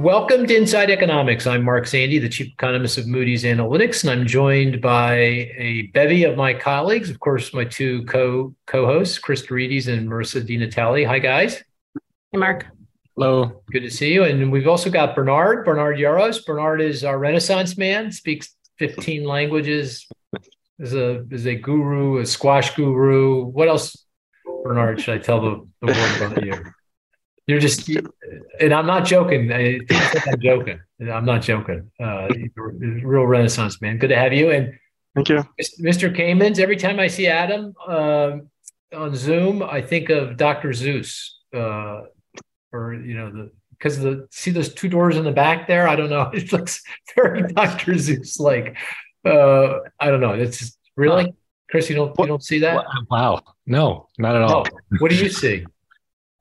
Welcome to Inside Economics. I'm Mark Zandi, the chief economist of Moody's Analytics, and I'm joined by a bevy of my colleagues. Of course, my two co co-hosts, Cris deRitis and Marisa DiNatale. Hi, guys. Hey, Mark. Hello. Good to see you. And we've also got Bernard, Bernard Yaros. Bernard is our Renaissance man, speaks 15 languages, is a is a guru, a squash guru. What else, Bernard, should I tell the, the world about you? You're just, and I'm not joking. I am joking. I'm not joking. Uh, real Renaissance man. Good to have you. And thank you, Mr. Kamins. Every time I see Adam uh, on Zoom, I think of Dr. Seuss, uh, or you know the because the see those two doors in the back there. I don't know. It looks very Dr. Seuss like. Uh, I don't know. It's really Cris. You don't you don't see that? Wow. No, not at all. No. What do you see?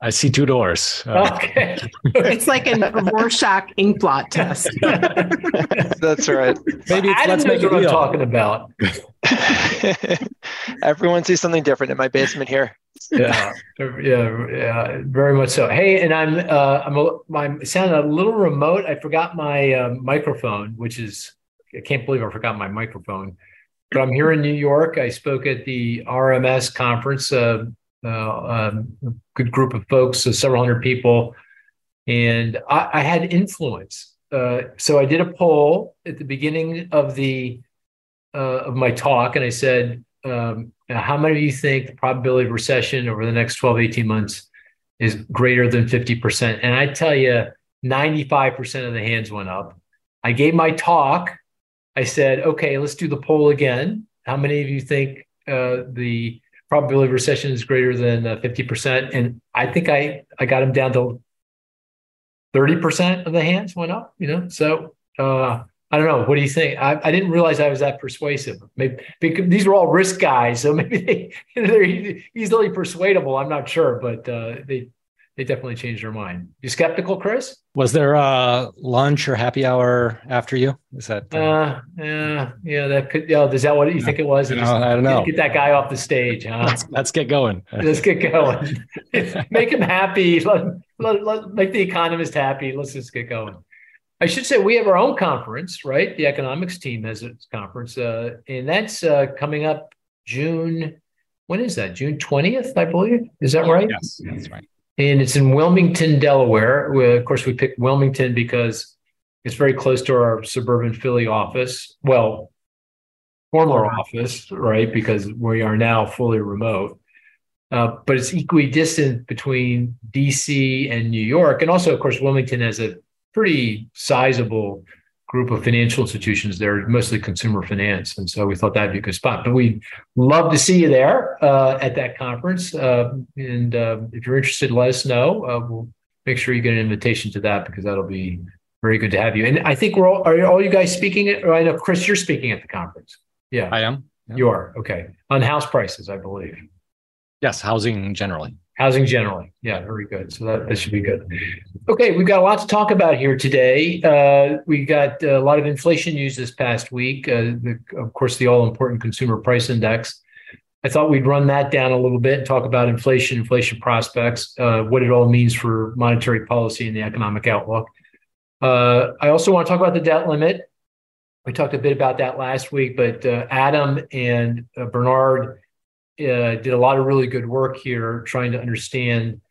I see two doors. Uh, okay. it's like a Rorschach ink blot test. That's right. Maybe it's, let's make what I'm talking about. Everyone sees something different in my basement here. yeah, yeah, yeah, very much so. Hey, and I'm uh, I'm a, I'm sounding a little remote. I forgot my uh, microphone, which is I can't believe I forgot my microphone. But I'm here in New York. I spoke at the RMS conference. Uh, um, a good group of folks, so several hundred people, and I, I had influence. Uh, so I did a poll at the beginning of the uh, of my talk, and I said, um, "How many of you think the probability of recession over the next 12, 18 months is greater than 50%?" And I tell you, 95% of the hands went up. I gave my talk. I said, "Okay, let's do the poll again. How many of you think uh, the probability of recession is greater than uh, 50%. And I think I, I got him down to 30% of the hands went up, you know? So uh, I don't know. What do you think? I, I didn't realize I was that persuasive. Maybe because these are all risk guys. So maybe they, they're easily persuadable. I'm not sure, but uh, they, they definitely changed their mind. You skeptical, Cris? Was there uh, lunch or happy hour after you? Is that? Uh, uh yeah, yeah. That could. Yeah, is that what you think it was? No, I don't know. Get that guy off the stage, huh? Let's, let's get going. let's get going. make him happy. Let, let, let, make the economist happy. Let's just get going. I should say we have our own conference, right? The economics team has its conference, uh, and that's uh, coming up June. When is that? June twentieth, I believe. Is that right? Yes, that's right and it's in Wilmington, Delaware. We, of course, we picked Wilmington because it's very close to our suburban Philly office. Well, former office, right? Because we are now fully remote. Uh, but it's equidistant between DC and New York. And also, of course, Wilmington has a pretty sizable group of financial institutions there, mostly consumer finance. And so we thought that'd be a good spot. But we'd love to see you there uh, at that conference. Uh, and uh, if you're interested, let us know. Uh, we'll make sure you get an invitation to that because that'll be very good to have you. And I think we're all, are all you guys speaking at, or I know, Cris, you're speaking at the conference. Yeah. I am. Yeah. You are. Okay. On house prices, I believe. Yes, housing generally housing generally. Yeah, very good. So that, that should be good. Okay, we've got a lot to talk about here today. Uh, we got a lot of inflation news this past week. Uh, the, of course, the all important consumer price index. I thought we'd run that down a little bit and talk about inflation, inflation prospects, uh, what it all means for monetary policy and the economic outlook. Uh, I also want to talk about the debt limit. We talked a bit about that last week, but uh, Adam and uh, Bernard uh, did a lot of really good work here trying to understand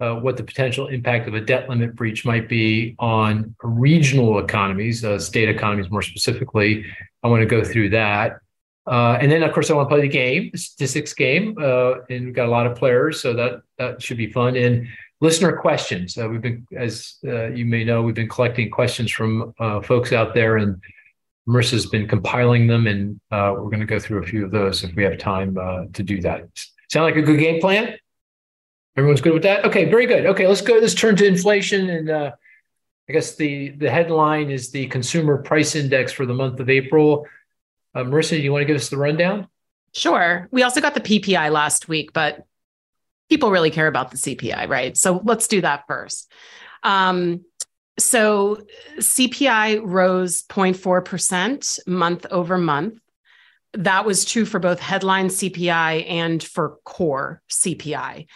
uh, what the potential impact of a debt limit breach might be on regional economies, uh, state economies more specifically. I want to go through that. Uh, and then, of course, I want to play the game, the statistics game, uh, and we've got a lot of players, so that that should be fun. And listener questions. Uh, we've been, as you may know, we've been collecting questions from folks out there, and Marisa's been compiling them, and uh, we're going to go through a few of those if we have time uh, to do that. Sound like a good game plan? Everyone's good with that? Okay, very good. Okay, let's go. Let's turn to inflation, and uh, I guess the the headline is the consumer price index for the month of April. Uh, Marisa, do you want to give us the rundown? Sure. We also got the PPI last week, but people really care about the CPI, right? So let's do that first. Um, so CPI rose 0.4% month over month. That was true for both headline CPI and for core CPI.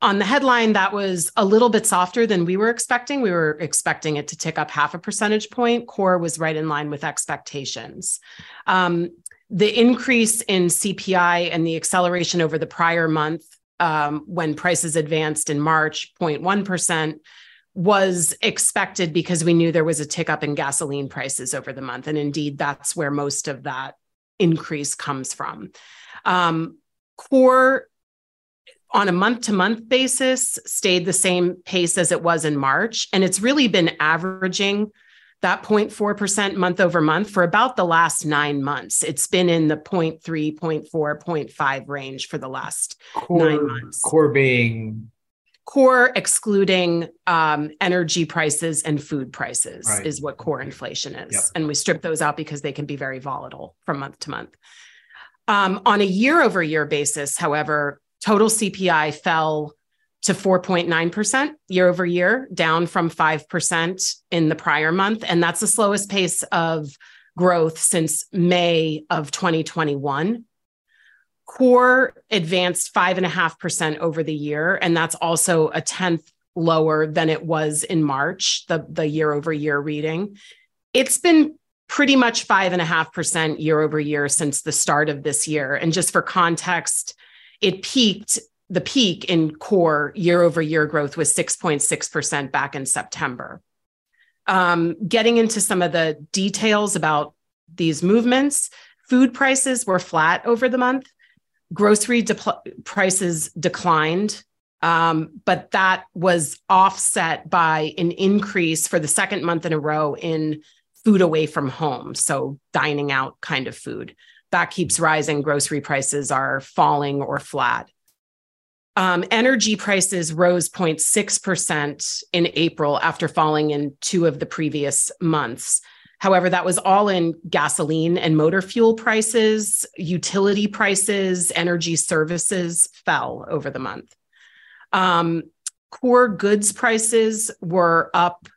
on the headline, that was a little bit softer than we were expecting. We were expecting it to tick up half a percentage point. Core was right in line with expectations. Um, the increase in CPI and the acceleration over the prior month um, when prices advanced in March, 0.1%, was expected because we knew there was a tick up in gasoline prices over the month. And indeed, that's where most of that increase comes from. Um, core on a month to month basis stayed the same pace as it was in March. And it's really been averaging that 0.4% month over month for about the last nine months. It's been in the 0.3, 0.4, 0.5 range for the last core, nine months. Core being core excluding um, energy prices and food prices right. is what core inflation is. Yep. And we strip those out because they can be very volatile from month to month. Um, on a year over year basis, however, total CPI fell to 4.9% year over year, down from 5% in the prior month. And that's the slowest pace of growth since May of 2021. Core advanced 5.5% over the year. And that's also a 10th lower than it was in March, the, the year over year reading. It's been pretty much 5.5% year over year since the start of this year. And just for context, it peaked the peak in core year over year growth was 6.6% back in September. Um, getting into some of the details about these movements, food prices were flat over the month. Grocery de- prices declined, um, but that was offset by an increase for the second month in a row in food away from home. So, dining out kind of food. That keeps rising. Grocery prices are falling or flat. Um, energy prices rose 0.6% in April after falling in two of the previous months. However, that was all in gasoline and motor fuel prices, utility prices, energy services fell over the month. Um, core goods prices were up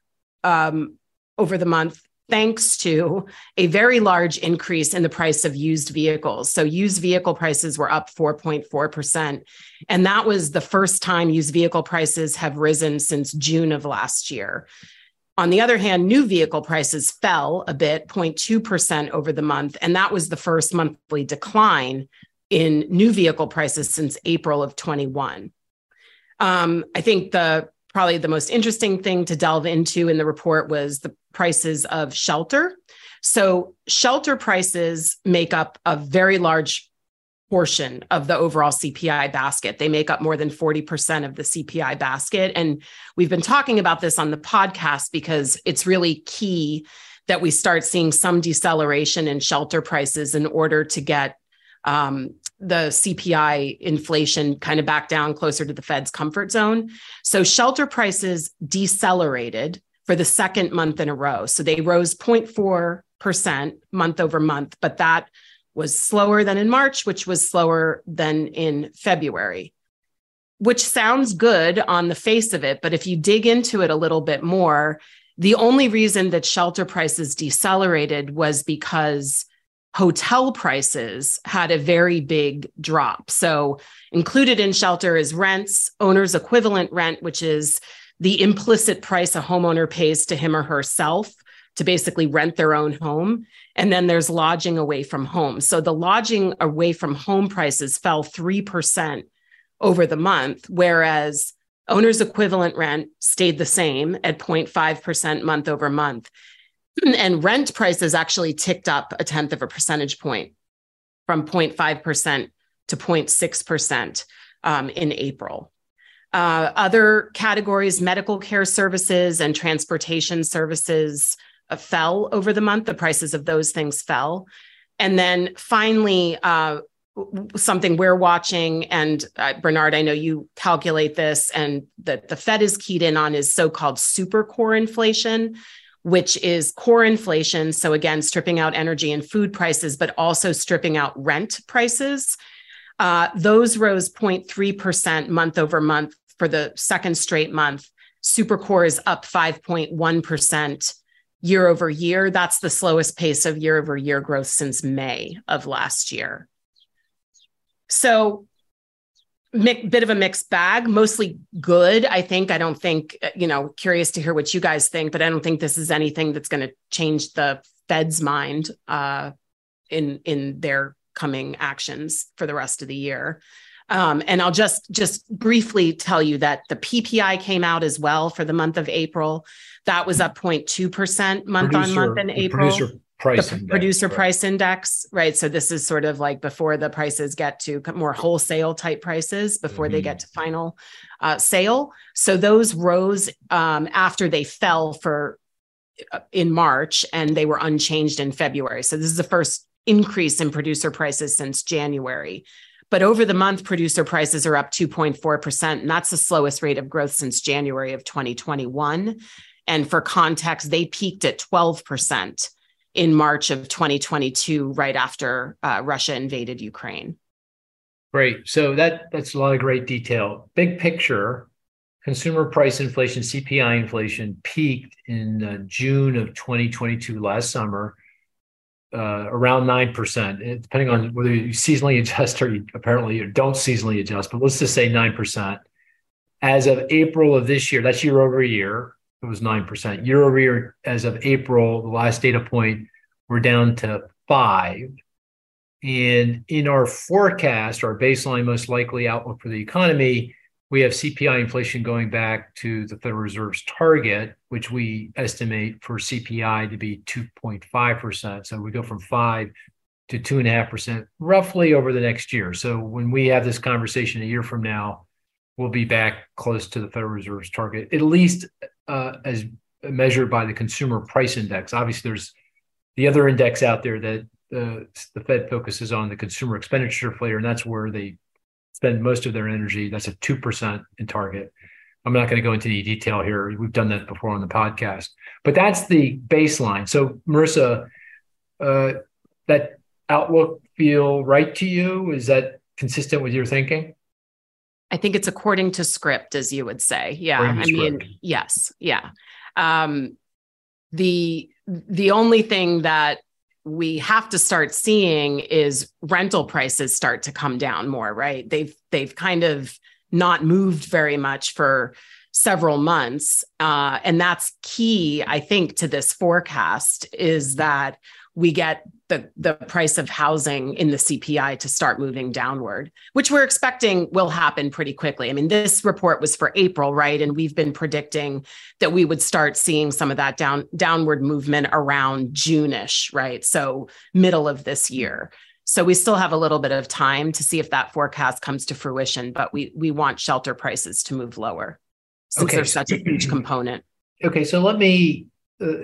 um, over the month thanks to a very large increase in the price of used vehicles. So, used vehicle prices were up 4.4%. And that was the first time used vehicle prices have risen since June of last year. On the other hand, new vehicle prices fell a bit, 0.2% over the month. And that was the first monthly decline in new vehicle prices since April of 21. Um, I think the probably the most interesting thing to delve into in the report was the prices of shelter. So, shelter prices make up a very large portion of the overall CPI basket. They make up more than 40% of the CPI basket. And we've been talking about this on the podcast because it's really key that we start seeing some deceleration in shelter prices in order to get um, the CPI inflation kind of back down closer to the Fed's comfort zone. So shelter prices decelerated for the second month in a row. So they rose 0.4% month over month, but that was slower than in March, which was slower than in February, which sounds good on the face of it. But if you dig into it a little bit more, the only reason that shelter prices decelerated was because hotel prices had a very big drop. So, included in shelter is rents, owner's equivalent rent, which is the implicit price a homeowner pays to him or herself to basically rent their own home. And then there's lodging away from home. So, the lodging away from home prices fell 3% over the month, whereas owner's equivalent rent stayed the same at 0.5% month over month. and rent prices actually ticked up a tenth of a percentage point from 0.5% to 0.6% um, in April. Uh, other categories, medical care services and transportation services fell over the month. The prices of those things fell. And then finally, uh, something we're watching, and uh, Bernard, I know you calculate this, and that the Fed is keyed in on is so called super core inflation which is core inflation. So, again, stripping out energy and food prices, but also stripping out rent prices. Uh, those rose 0.3% month over month for the second straight month. Super core is up 5.1% year over year. That's the slowest pace of year over year growth since May of last year. So, bit of a mixed bag, mostly good. I think. I don't think, uh, you know, curious to hear what you guys think, but I don't think this is anything that's going to change the Fed's mind uh, in in their coming actions for the rest of the year. Um, and I'll just just briefly tell you that the PPI came out as well for the month of April. That was up 0.2 percent month on month in April. Producer price the index, producer right. price index, right? So this is sort of like before the prices get to more wholesale type prices before they Mhm. get to final uh, sale. So those rose um, after they fell for uh, in March and they were unchanged in February. So this is the first increase in producer prices since January. But over the month, producer prices are up 2.4%. And that's the slowest rate of growth since January of 2021. And for context, they peaked at 12% in March of 2022, right after uh, Russia invaded Ukraine. Great. So that that's a lot of great detail. Big picture, consumer price inflation, CPI inflation peaked in uh, June of 2022 last summer, uh, around nine percent. Depending on whether you seasonally adjust or you apparently you don't seasonally adjust, but let's just say nine percent. As of April of this year, that's year over year. It was nine percent. Year over year, as of April, the last data point, we're down to five. And in our forecast, our baseline most likely outlook for the economy, we have CPI inflation going back to the Federal Reserve's target, which we estimate for CPI to be 2.5%. So we go from five to two and a half percent roughly over the next year. So when we have this conversation a year from now, we'll be back close to the Federal Reserve's target, at least uh, as measured by the consumer price index. Obviously, there's the other index out there that uh, the Fed focuses on the consumer expenditure inflator, and that's where they spend most of their energy. That's a 2% in target. I'm not going to go into any detail here. We've done that before on the podcast, but that's the baseline. So, Marisa, uh, that outlook feel right to you? Is that consistent with your thinking? I think it's according to script, as you would say. Yeah. I mean, script. yes. Yeah. Um, the the only thing that we have to start seeing is rental prices start to come down more, right? They've they've kind of not moved very much for several months. Uh, and that's key, I think, to this forecast is that we get the, the price of housing in the CPI to start moving downward, which we're expecting will happen pretty quickly. I mean, this report was for April, right? And we've been predicting that we would start seeing some of that down downward movement around June-ish, right? So middle of this year. So we still have a little bit of time to see if that forecast comes to fruition, but we we want shelter prices to move lower since Okay. they're such a huge component. Okay, so let me uh, uh,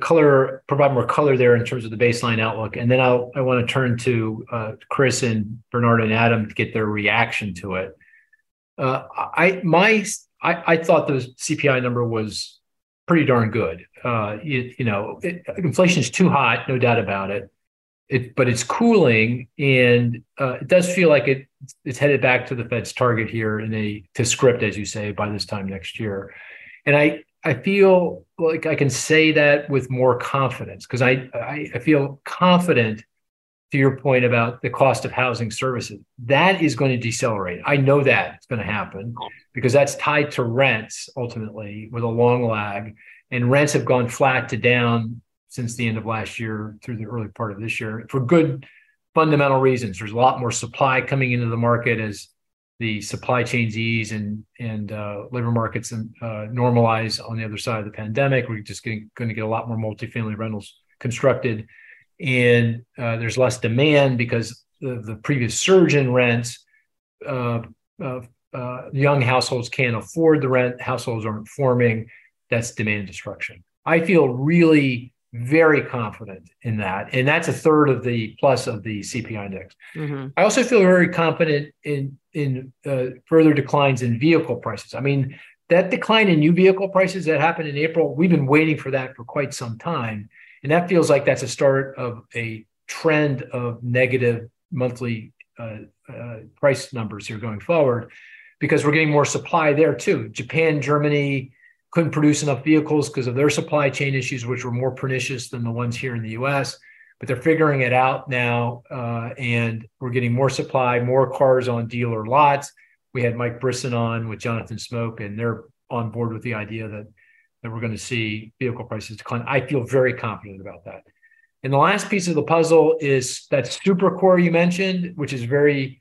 color provide more color there in terms of the baseline outlook, and then I'll I want to turn to uh, Cris and Bernard and Adam to get their reaction to it. Uh, I my I, I thought the CPI number was pretty darn good. Uh, you, you know, inflation is too hot, no doubt about it. It, but it's cooling, and uh, it does feel like it it's headed back to the Fed's target here in a to script, as you say, by this time next year. And I I feel like I can say that with more confidence because I, I I feel confident to your point about the cost of housing services. That is going to decelerate. I know that it's going to happen because that's tied to rents ultimately with a long lag. And rents have gone flat to down since the end of last year through the early part of this year for good fundamental reasons. There's a lot more supply coming into the market as the supply chains ease and and uh, labor markets uh, normalize on the other side of the pandemic. We're just going to get a lot more multifamily rentals constructed, and uh, there's less demand because of the previous surge in rents. Uh, uh, uh, young households can't afford the rent. Households aren't forming. That's demand destruction. I feel really very confident in that, and that's a third of the plus of the CPI index. Mhm. I also feel very confident in in uh, further declines in vehicle prices. I mean, that decline in new vehicle prices that happened in April, we've been waiting for that for quite some time, and that feels like that's a start of a trend of negative monthly uh, uh, price numbers here going forward, because we're getting more supply there too. Japan, Germany couldn't produce enough vehicles because of their supply chain issues, which were more pernicious than the ones here in the U.S but they're figuring it out now, uh, and we're getting more supply, more cars on dealer lots. We had Mike Brisson on with Jonathan Smoke, and they're on board with the idea that that we're going to see vehicle prices decline. I feel very confident about that. And the last piece of the puzzle is that super core you mentioned, which is very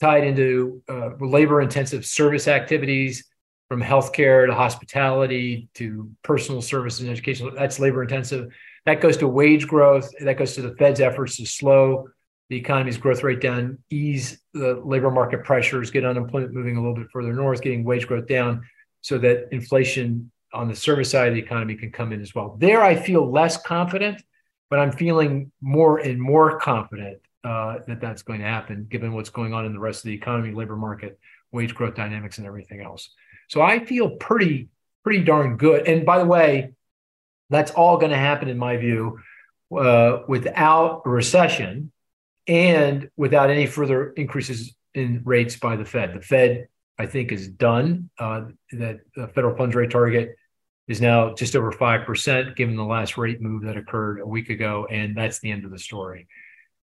tied into uh, labor intensive service activities from healthcare to hospitality to personal services and education. That's labor intensive. That goes to wage growth. That goes to the Fed's efforts to slow the economy's growth rate down, ease the labor market pressures, get unemployment moving a little bit further north, getting wage growth down so that inflation on the service side of the economy can come in as well. There, I feel less confident, but I'm feeling more and more confident uh, that that's going to happen given what's going on in the rest of the economy, labor market, wage growth dynamics, and everything else. So I feel pretty, pretty darn good. And by the way, that's all going to happen, in my view, uh, without a recession and without any further increases in rates by the Fed. The Fed, I think, is done. Uh, that the federal funds rate target is now just over 5%, given the last rate move that occurred a week ago. And that's the end of the story.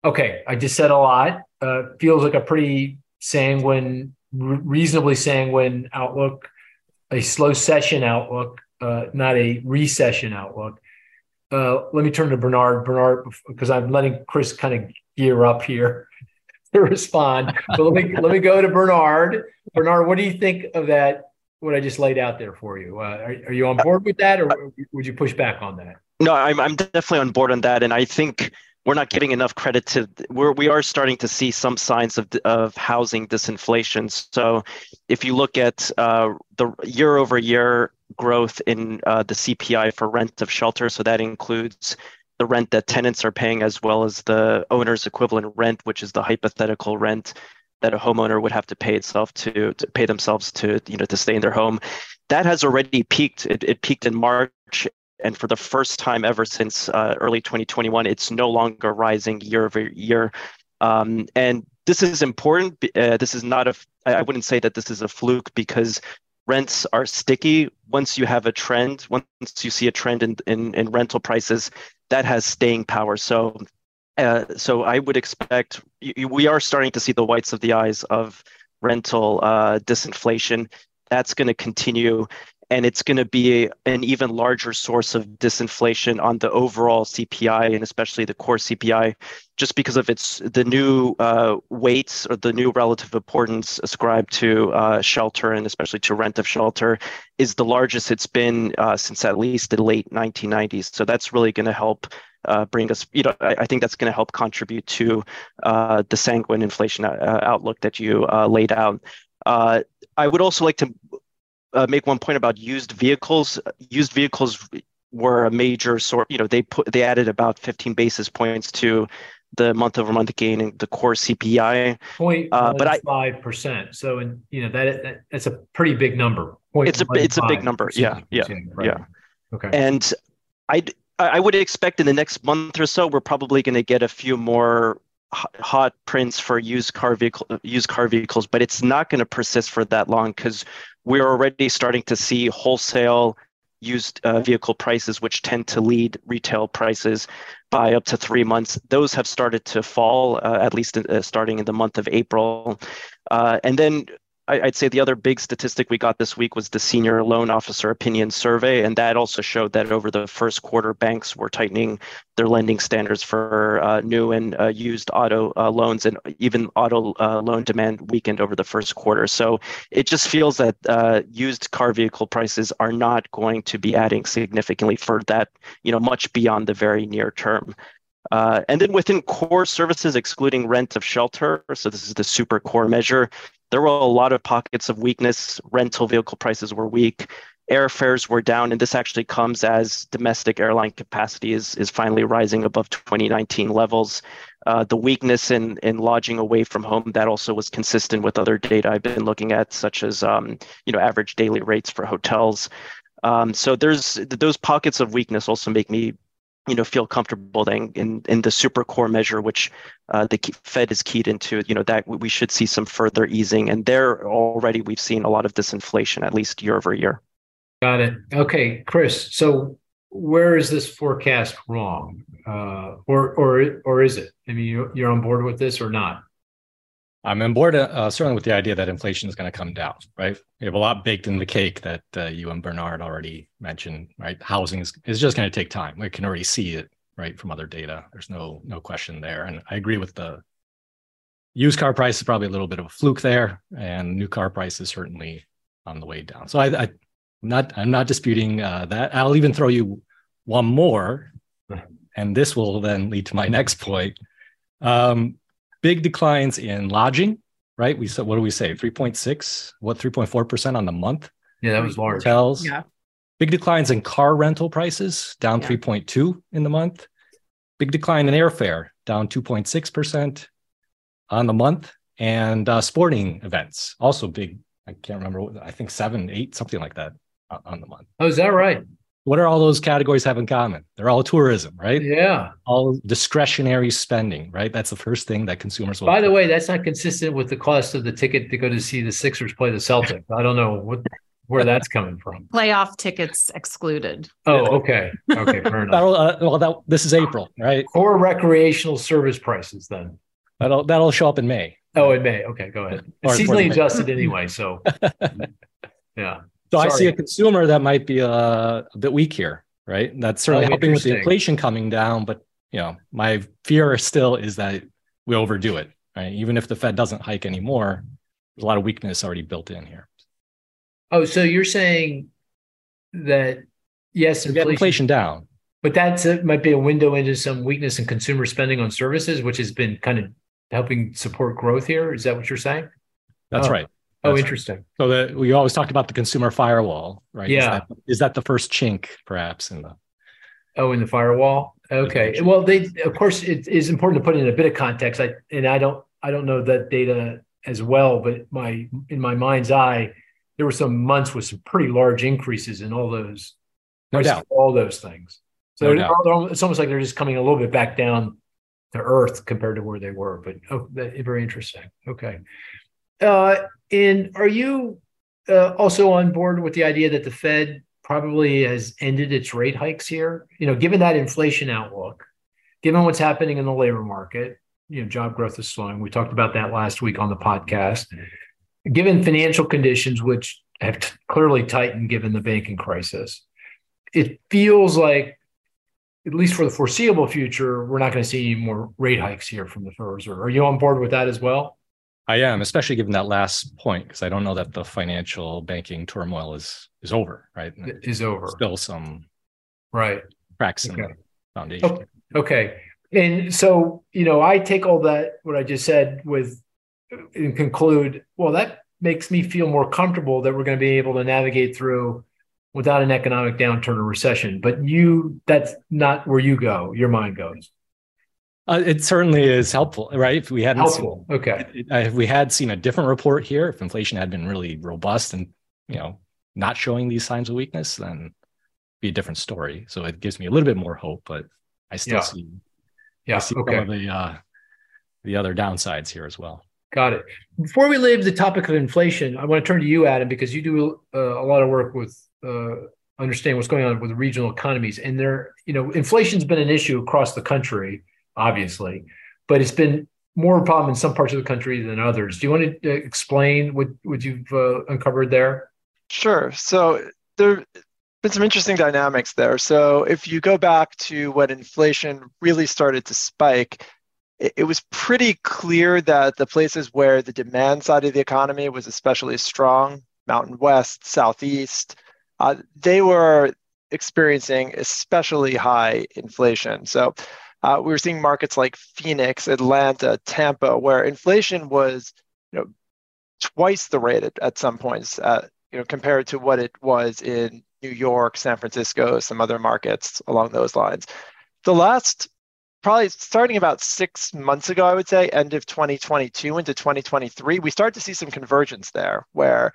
Okay, I just said a lot. Uh, feels like a pretty sanguine, reasonably sanguine outlook, a slowcession outlook uh, not a recession outlook. Uh, let me turn to Bernard. Bernard, because I'm letting Cris kind of gear up here to respond. But let me let me go to Bernard. Bernard, what do you think of that? What I just laid out there for you. Uh, are, are you on board with that, or would you push back on that? No, I'm I'm definitely on board on that, and I think we're not giving enough credit to we're we are starting to see some signs of of housing disinflation. So if you look at uh, the year over year growth in uh, the CPI for rent of shelter, so that includes the rent that tenants are paying as well as the owner's equivalent rent, which is the hypothetical rent that a homeowner would have to pay itself to, to pay themselves to you know to stay in their home that has already peaked it, it peaked in march and for the first time ever since uh, early 2021, it's no longer rising year over year. Um, and this is important. Uh, this is not a, I wouldn't say that this is a fluke because rents are sticky. Once you have a trend, once you see a trend in, in, in rental prices, that has staying power. So, uh, so I would expect we are starting to see the whites of the eyes of rental uh, disinflation. That's going to continue and it's going to be an even larger source of disinflation on the overall CPI and especially the core CPI, just because of its the new uh, weights or the new relative importance ascribed to uh, shelter and especially to rent of shelter is the largest it's been uh, since at least the late 1990s. So that's really going to help. Uh, bring us, you know, I, I think that's going to help contribute to uh, the sanguine inflation uh, outlook that you laid out. I would also like to uh, make one point about used vehicles. Used vehicles were a major sort. You know, they put they added about 15 basis points to the month over month gain in the core CPI. Point uh, but five percent. So, and you know that, that, that's a pretty big number. Point it's a it's a big number. Yeah, yeah, right. yeah. Okay. And I I would expect in the next month or so we're probably going to get a few more hot prints for used car vehicle used car vehicles, but it's not going to persist for that long because we're already starting to see wholesale used uh, vehicle prices, which tend to lead retail prices by up to three months. Those have started to fall, uh, at least uh, starting in the month of April. Uh, and then I'd say the other big statistic we got this week was the senior loan officer opinion survey, and that also showed that over the first quarter, banks were tightening their lending standards for uh, new and uh, used auto uh, loans, and even auto uh, loan demand weakened over the first quarter. So it just feels that uh, used car vehicle prices are not going to be adding significantly for that, you know, much beyond the very near term. Uh, and then within core services, excluding rent of shelter, so this is the super core measure, there were a lot of pockets of weakness. Rental vehicle prices were weak. Airfares were down, and this actually comes as domestic airline capacity is, is finally rising above 2019 levels. Uh, the weakness in, in lodging away from home that also was consistent with other data I've been looking at, such as um, you know average daily rates for hotels. Um, so there's those pockets of weakness also make me you know feel comfortable then in in the super core measure which uh, the fed is keyed into you know that we should see some further easing and there already we've seen a lot of disinflation at least year over year got it okay cris so where is this forecast wrong, uh, or or or is it? I mean, you, you're on board with this or not? I'm on board uh, certainly with the idea that inflation is going to come down, right? We have a lot baked in the cake that uh, you and Bernard already mentioned, right? Housing is, is just going to take time. We can already see it, right, from other data. There's no no question there, and I agree with the used car price is probably a little bit of a fluke there, and new car price is certainly on the way down. So I, I am not I'm not disputing uh, that. I'll even throw you one more, and this will then lead to my next point. Um, big declines in lodging, right? We said, what do we say? 3.6, what, 3.4% on the month? Yeah, that was large. Hotels. Yeah. Big declines in car rental prices, down Yeah. 3.2 in the month. Big decline in airfare, down 2.6% on the month. And uh, sporting events, also big. I can't remember. what- I think seven, eight, something like that uh, on the month. Oh, is that right? What are all those categories have in common? They're all tourism, right? Yeah. All discretionary spending, right? That's the first thing that consumers will. By the way, that's not consistent with the cost of the ticket to go to see the Sixers play the Celtics. I don't know what where that's coming from. Playoff tickets excluded. Oh, okay. Okay, fair enough. That'll, uh, well, that, this is April, right? Or recreational service prices then. That'll that'll show up in May. Oh, in May. Okay, go ahead. It's seasonally adjusted anyway, so yeah. So I see a consumer that might be uh, a bit weak here, right? That's certainly Oh, helping with the inflation coming down, but you know, my fear still is that we overdo it, right? Even if the Fed doesn't hike anymore, there's a lot of weakness already built in here. Oh, so you're saying that yes, get inflation, inflation down. but that's it might be a window into some weakness in consumer spending on services, which has been kind of helping support growth here. Is that what you're saying? That's Oh. right. Oh, That's right. interesting. So that we always talked about the consumer firewall, right? Is Yeah. that, is that the first chink, perhaps, in the Oh, in the firewall. Okay. Well, they of course it is important to put in a bit of context. I and I don't I don't know that data as well, but my in my mind's eye, there were some months with some pretty large increases in all those no doubt. all those things. So No it's almost like they're just coming a little bit back down to earth compared to where they were. But oh, that, very interesting. Okay. Uh, and are you uh, also on board with the idea that the Fed probably has ended its rate hikes here? You know, given that inflation outlook, given what's happening in the labor market, you know, job growth is slowing. We talked about that last week on the podcast. Given financial conditions, which have t- clearly tightened given the banking crisis, it feels like, at least for the foreseeable future, we're not going to see any more rate hikes here from the Reserve. Are you on board with that as well? I am, especially given that last point, because I don't know that the financial banking turmoil is is over, right? It Is over. Still some Right. cracks in Okay. the foundation. Okay. Okay. And so, you know, I take all that, what I just said, with and conclude, well, that makes me feel more comfortable that we're going to be able to navigate through without an economic downturn or recession. But you, that's not where you go, your mind goes. Uh, it certainly is helpful, right? If we hadn't Helpful. Okay. seen, uh, if we had seen a different report here, if inflation had been really robust and you know not showing these signs of weakness, then it'd be a different story. So it gives me a little bit more hope, but I still Yeah. see, I Yeah. see Okay. some of the uh, the other downsides here as well. Got it. Before we leave the topic of inflation, I want to turn to you, Adam, because you do uh, a lot of work with uh, understanding what's going on with regional economies. And there, you know, inflation's been an issue across the country, obviously, but it's been more of a problem in some parts of the country than others. Do you want to uh, explain what what you've uh, uncovered there? Sure. So there have been some interesting dynamics there. So if you go back to when inflation really started to spike, it, it was pretty clear that the places where the demand side of the economy was especially strong, Mountain West, Southeast, uh, they were experiencing especially high inflation. So uh, we were seeing markets like Phoenix, Atlanta, Tampa, where inflation was, you know, twice the rate at, at some points. Uh, you know, compared to what it was in New York, San Francisco, some other markets along those lines. The last, probably starting about six months ago, I would say, end of 2022 into 2023, we start to see some convergence there, where,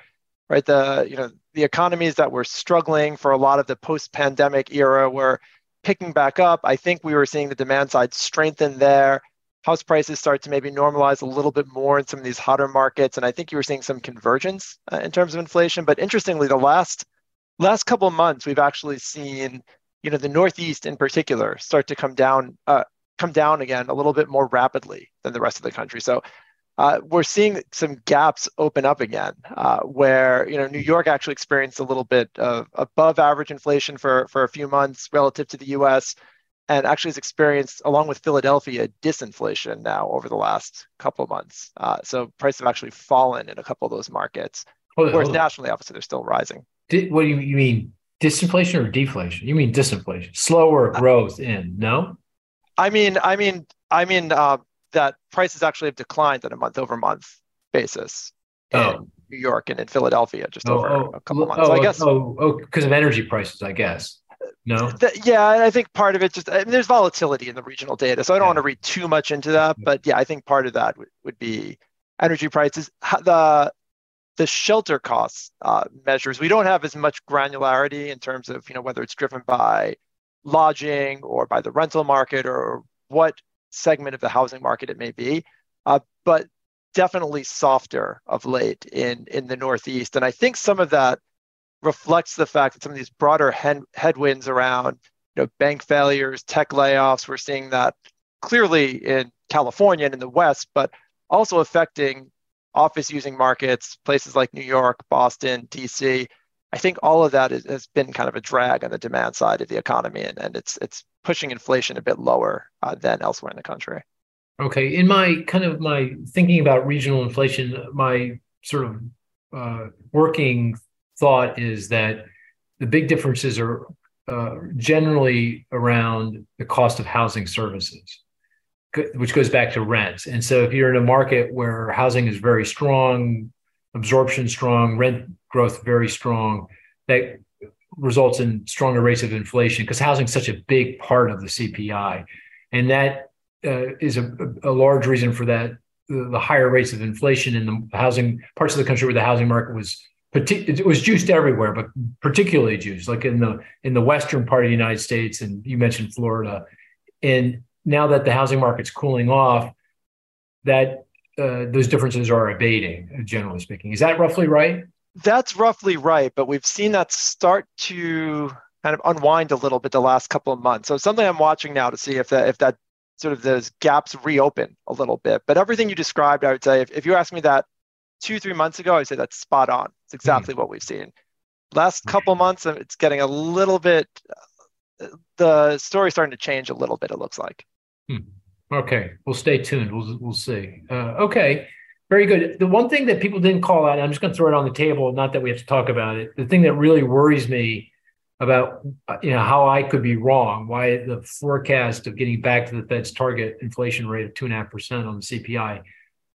right, the you know the economies that were struggling for a lot of the post-pandemic era were picking back up. I think we were seeing the demand side strengthen there house prices start to maybe normalize a little bit more in some of these hotter markets and i think you were seeing some convergence uh, in terms of inflation but interestingly the last last couple of months we've actually seen you know the Northeast in particular start to come down uh, come down again a little bit more rapidly than the rest of the country. So uh, we're seeing some gaps open up again, uh, where you know New York actually experienced a little bit of above average inflation for for a few months relative to the U.S. and actually has experienced, along with Philadelphia, disinflation now over the last couple of months. Uh, so prices have actually fallen in a couple of those markets, hold whereas hold nationally, obviously, they're still rising. Did, what do you, you mean? Disinflation or deflation? You mean disinflation? Slower uh, growth in no? I mean, I mean, I mean uh, that prices actually have declined on a month over month basis in oh. New York and in Philadelphia just oh, over oh, a couple months. Oh, so I guess. Oh, oh, because of energy prices, I guess. No. The, yeah, I think part of it just I mean, there's volatility in the regional data, so I don't yeah. want to read too much into that. But yeah, I think part of that would, would be energy prices. The the shelter costs uh, measures we don't have as much granularity in terms of you know whether it's driven by lodging or by the rental market or what segment of the housing market it may be, uh, but definitely softer of late in, in the Northeast. And I think some of that reflects the fact that some of these broader head, headwinds around you know, bank failures, tech layoffs, we're seeing that clearly in California and in the West, but also affecting office using markets, places like New York, Boston, DC. I think all of that is, has been kind of a drag on the demand side of the economy, and, and it's it's pushing inflation a bit lower uh, than elsewhere in the country. Okay, in my kind of my thinking about regional inflation, my sort of uh, working thought is that the big differences are uh, generally around the cost of housing services, which goes back to rents. And so, if you're in a market where housing is very strong, absorption strong, rent growth very strong, that results in stronger rates of inflation because housing is such a big part of the CPI. And that uh, is a, a, large reason for that the, higher rates of inflation in the housing parts of the country where the housing market was it was juiced everywhere, but particularly juiced, like in the in the western part of the United States, and you mentioned Florida. And now that the housing market's cooling off, that uh, those differences are abating, generally speaking. Is that roughly right? That's roughly right, but we've seen that start to kind of unwind a little bit the last couple of months. So something I'm watching now to see if that if that sort of those gaps reopen a little bit. But everything you described, I would say, if, if you asked me that two three months ago, I'd say that's spot on. It's exactly mm. what we've seen. Last couple months, it's getting a little bit. The story's starting to change a little bit. It looks like. Hmm. Okay, we'll stay tuned. We'll we'll see. Uh, okay. Very good. The one thing that people didn't call out, I'm just going to throw it on the table, not that we have to talk about it. The thing that really worries me about uh, you know how I could be wrong, why the forecast of getting back to the Fed's target inflation rate of two and a half percent on the CPI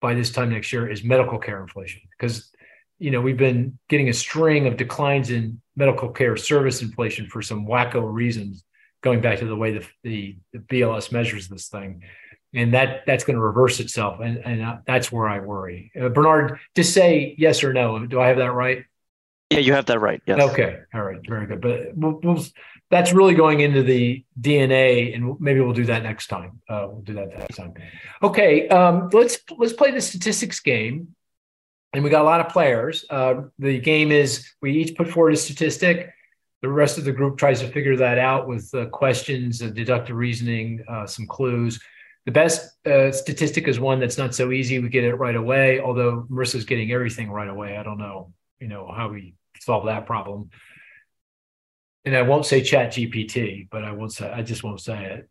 by this time next year is medical care inflation. Because you know we've been getting a string of declines in medical care service inflation for some wacko reasons, going back to the way the, the, the BLS measures this thing and that that's going to reverse itself and and that's where i worry. Uh, bernard just say yes or no. Do i have that right? Yeah you have that right yes. Okay all right very good. But we'll, we'll, that's really going into the dna and maybe we'll do that next time. Uh, we'll do that next time. Okay um, let's let's play the statistics game. And we got a lot of players. Uh, the game is we each put forward a statistic. The rest of the group tries to figure that out with uh, questions deductive reasoning uh, some clues the best uh, statistic is one that's not so easy. We get it right away. Although Marisa's getting everything right away. I don't know, you know, how we solve that problem. And I won't say Chat GPT, but I won't say. I just won't say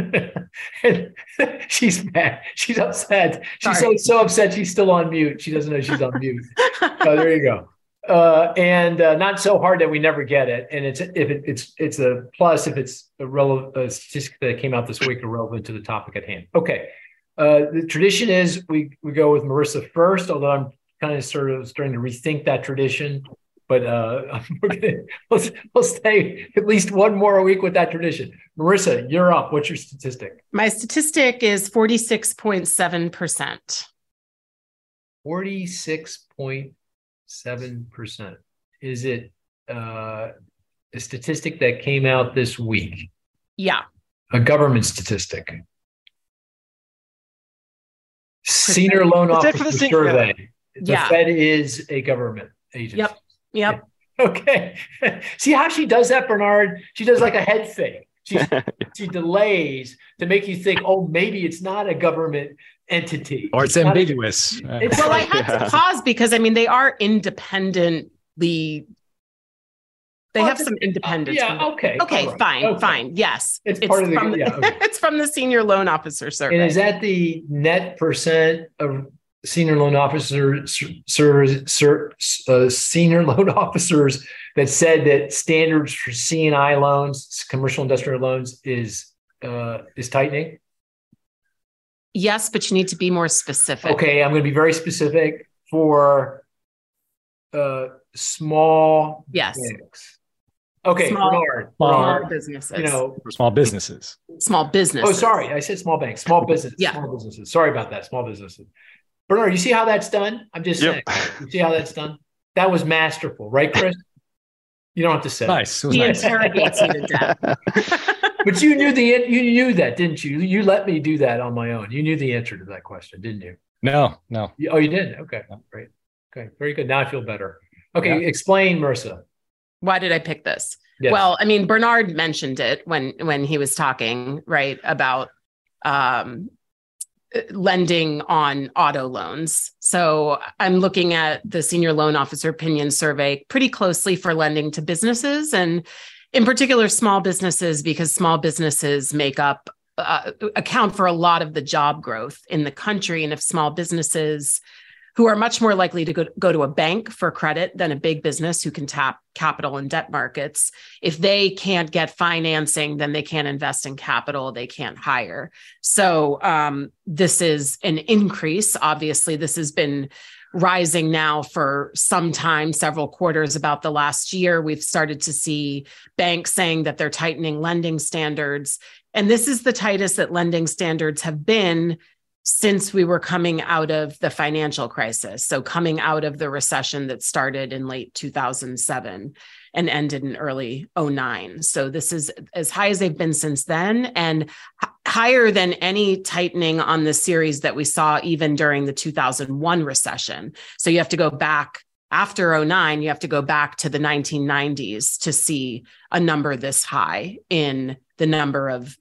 it. she's mad. She's upset. She's so so upset. She's still on mute. She doesn't know she's on mute. oh, there you go uh, and uh, not so hard that we never get it. And it's if it, it's it's a plus if it's a relevant a statistic that came out this week or relevant to the topic at hand. Okay, uh, the tradition is we we go with Marisa first, although I'm kind of sort of starting to rethink that tradition. But uh, we're gonna let's, we'll stay at least one more a week with that tradition. Marisa, you're up. What's your statistic? My statistic is forty six point seven percent. Forty six point 7%. Is it uh, a statistic that came out this week? Yeah. A government statistic. Senior loan officer survey. The yeah. Fed is a government agency. Yep. Yep. Okay. See how she does that, Bernard? She does like a head fake. She, she delays to make you think, oh, maybe it's not a government entity. Or it's, not ambiguous. Uh, It's well, I like- had to pause because I mean they are independently. They Oh, have some independence. from Yeah, the- okay. Okay, all right, fine, okay. fine. Yes, It's part of the- from yeah, okay. it's from the senior loan officer survey. And is that the net percent of senior loan officers, sir, sir, uh, senior loan officers that said that standards for C and I loans, commercial industrial loans, is uh, is tightening? Yes, but you need to be more specific. Okay, I'm going to be very specific for uh, small Yes. banks. Okay, Small- Bernard, Small Bernard, businesses. you know, for small businesses. small business. Oh, sorry. I said small banks, small business, Yeah. small businesses. Sorry about that. Small businesses. Bernard, you see how that's done? I'm just Yep. saying. You see how that's done? That was masterful, right, Cris? You don't have to say. it. Nice. It was He nice. interrogates you to death. But you knew the you knew that, didn't you? You let me do that on my own. You knew the answer to that question, didn't you? No, no. You- Oh, you did. Okay, great. Okay, very good. Now I feel better. Okay, explain, Marisa. Why did I pick this? Yes. Well, I mean, Bernard mentioned it when when he was talking, right, about um, lending on auto loans. So I'm looking at the senior loan officer opinion survey pretty closely for lending to businesses and in particular small businesses because small businesses make up uh, account for a lot of the job growth in the country and if small businesses who are much more likely to go, go to a bank for credit than a big business who can tap capital and debt markets. If they can't get financing, then they can't invest in capital, they can't hire. So, um, this is an increase. Obviously, this has been rising now for some time, several quarters. About the last year, we've started to see banks saying that they're tightening lending standards. And this is the tightest that lending standards have been since we were coming out of the financial crisis. So, coming out of the recession that started in late 2007 and ended in early 09. So, this is as high as they've been since then and higher than any tightening on the series that we saw even during the 2001 recession. So, you have to go back after 09, you have to go back to the 1990s to see a number this high in the number of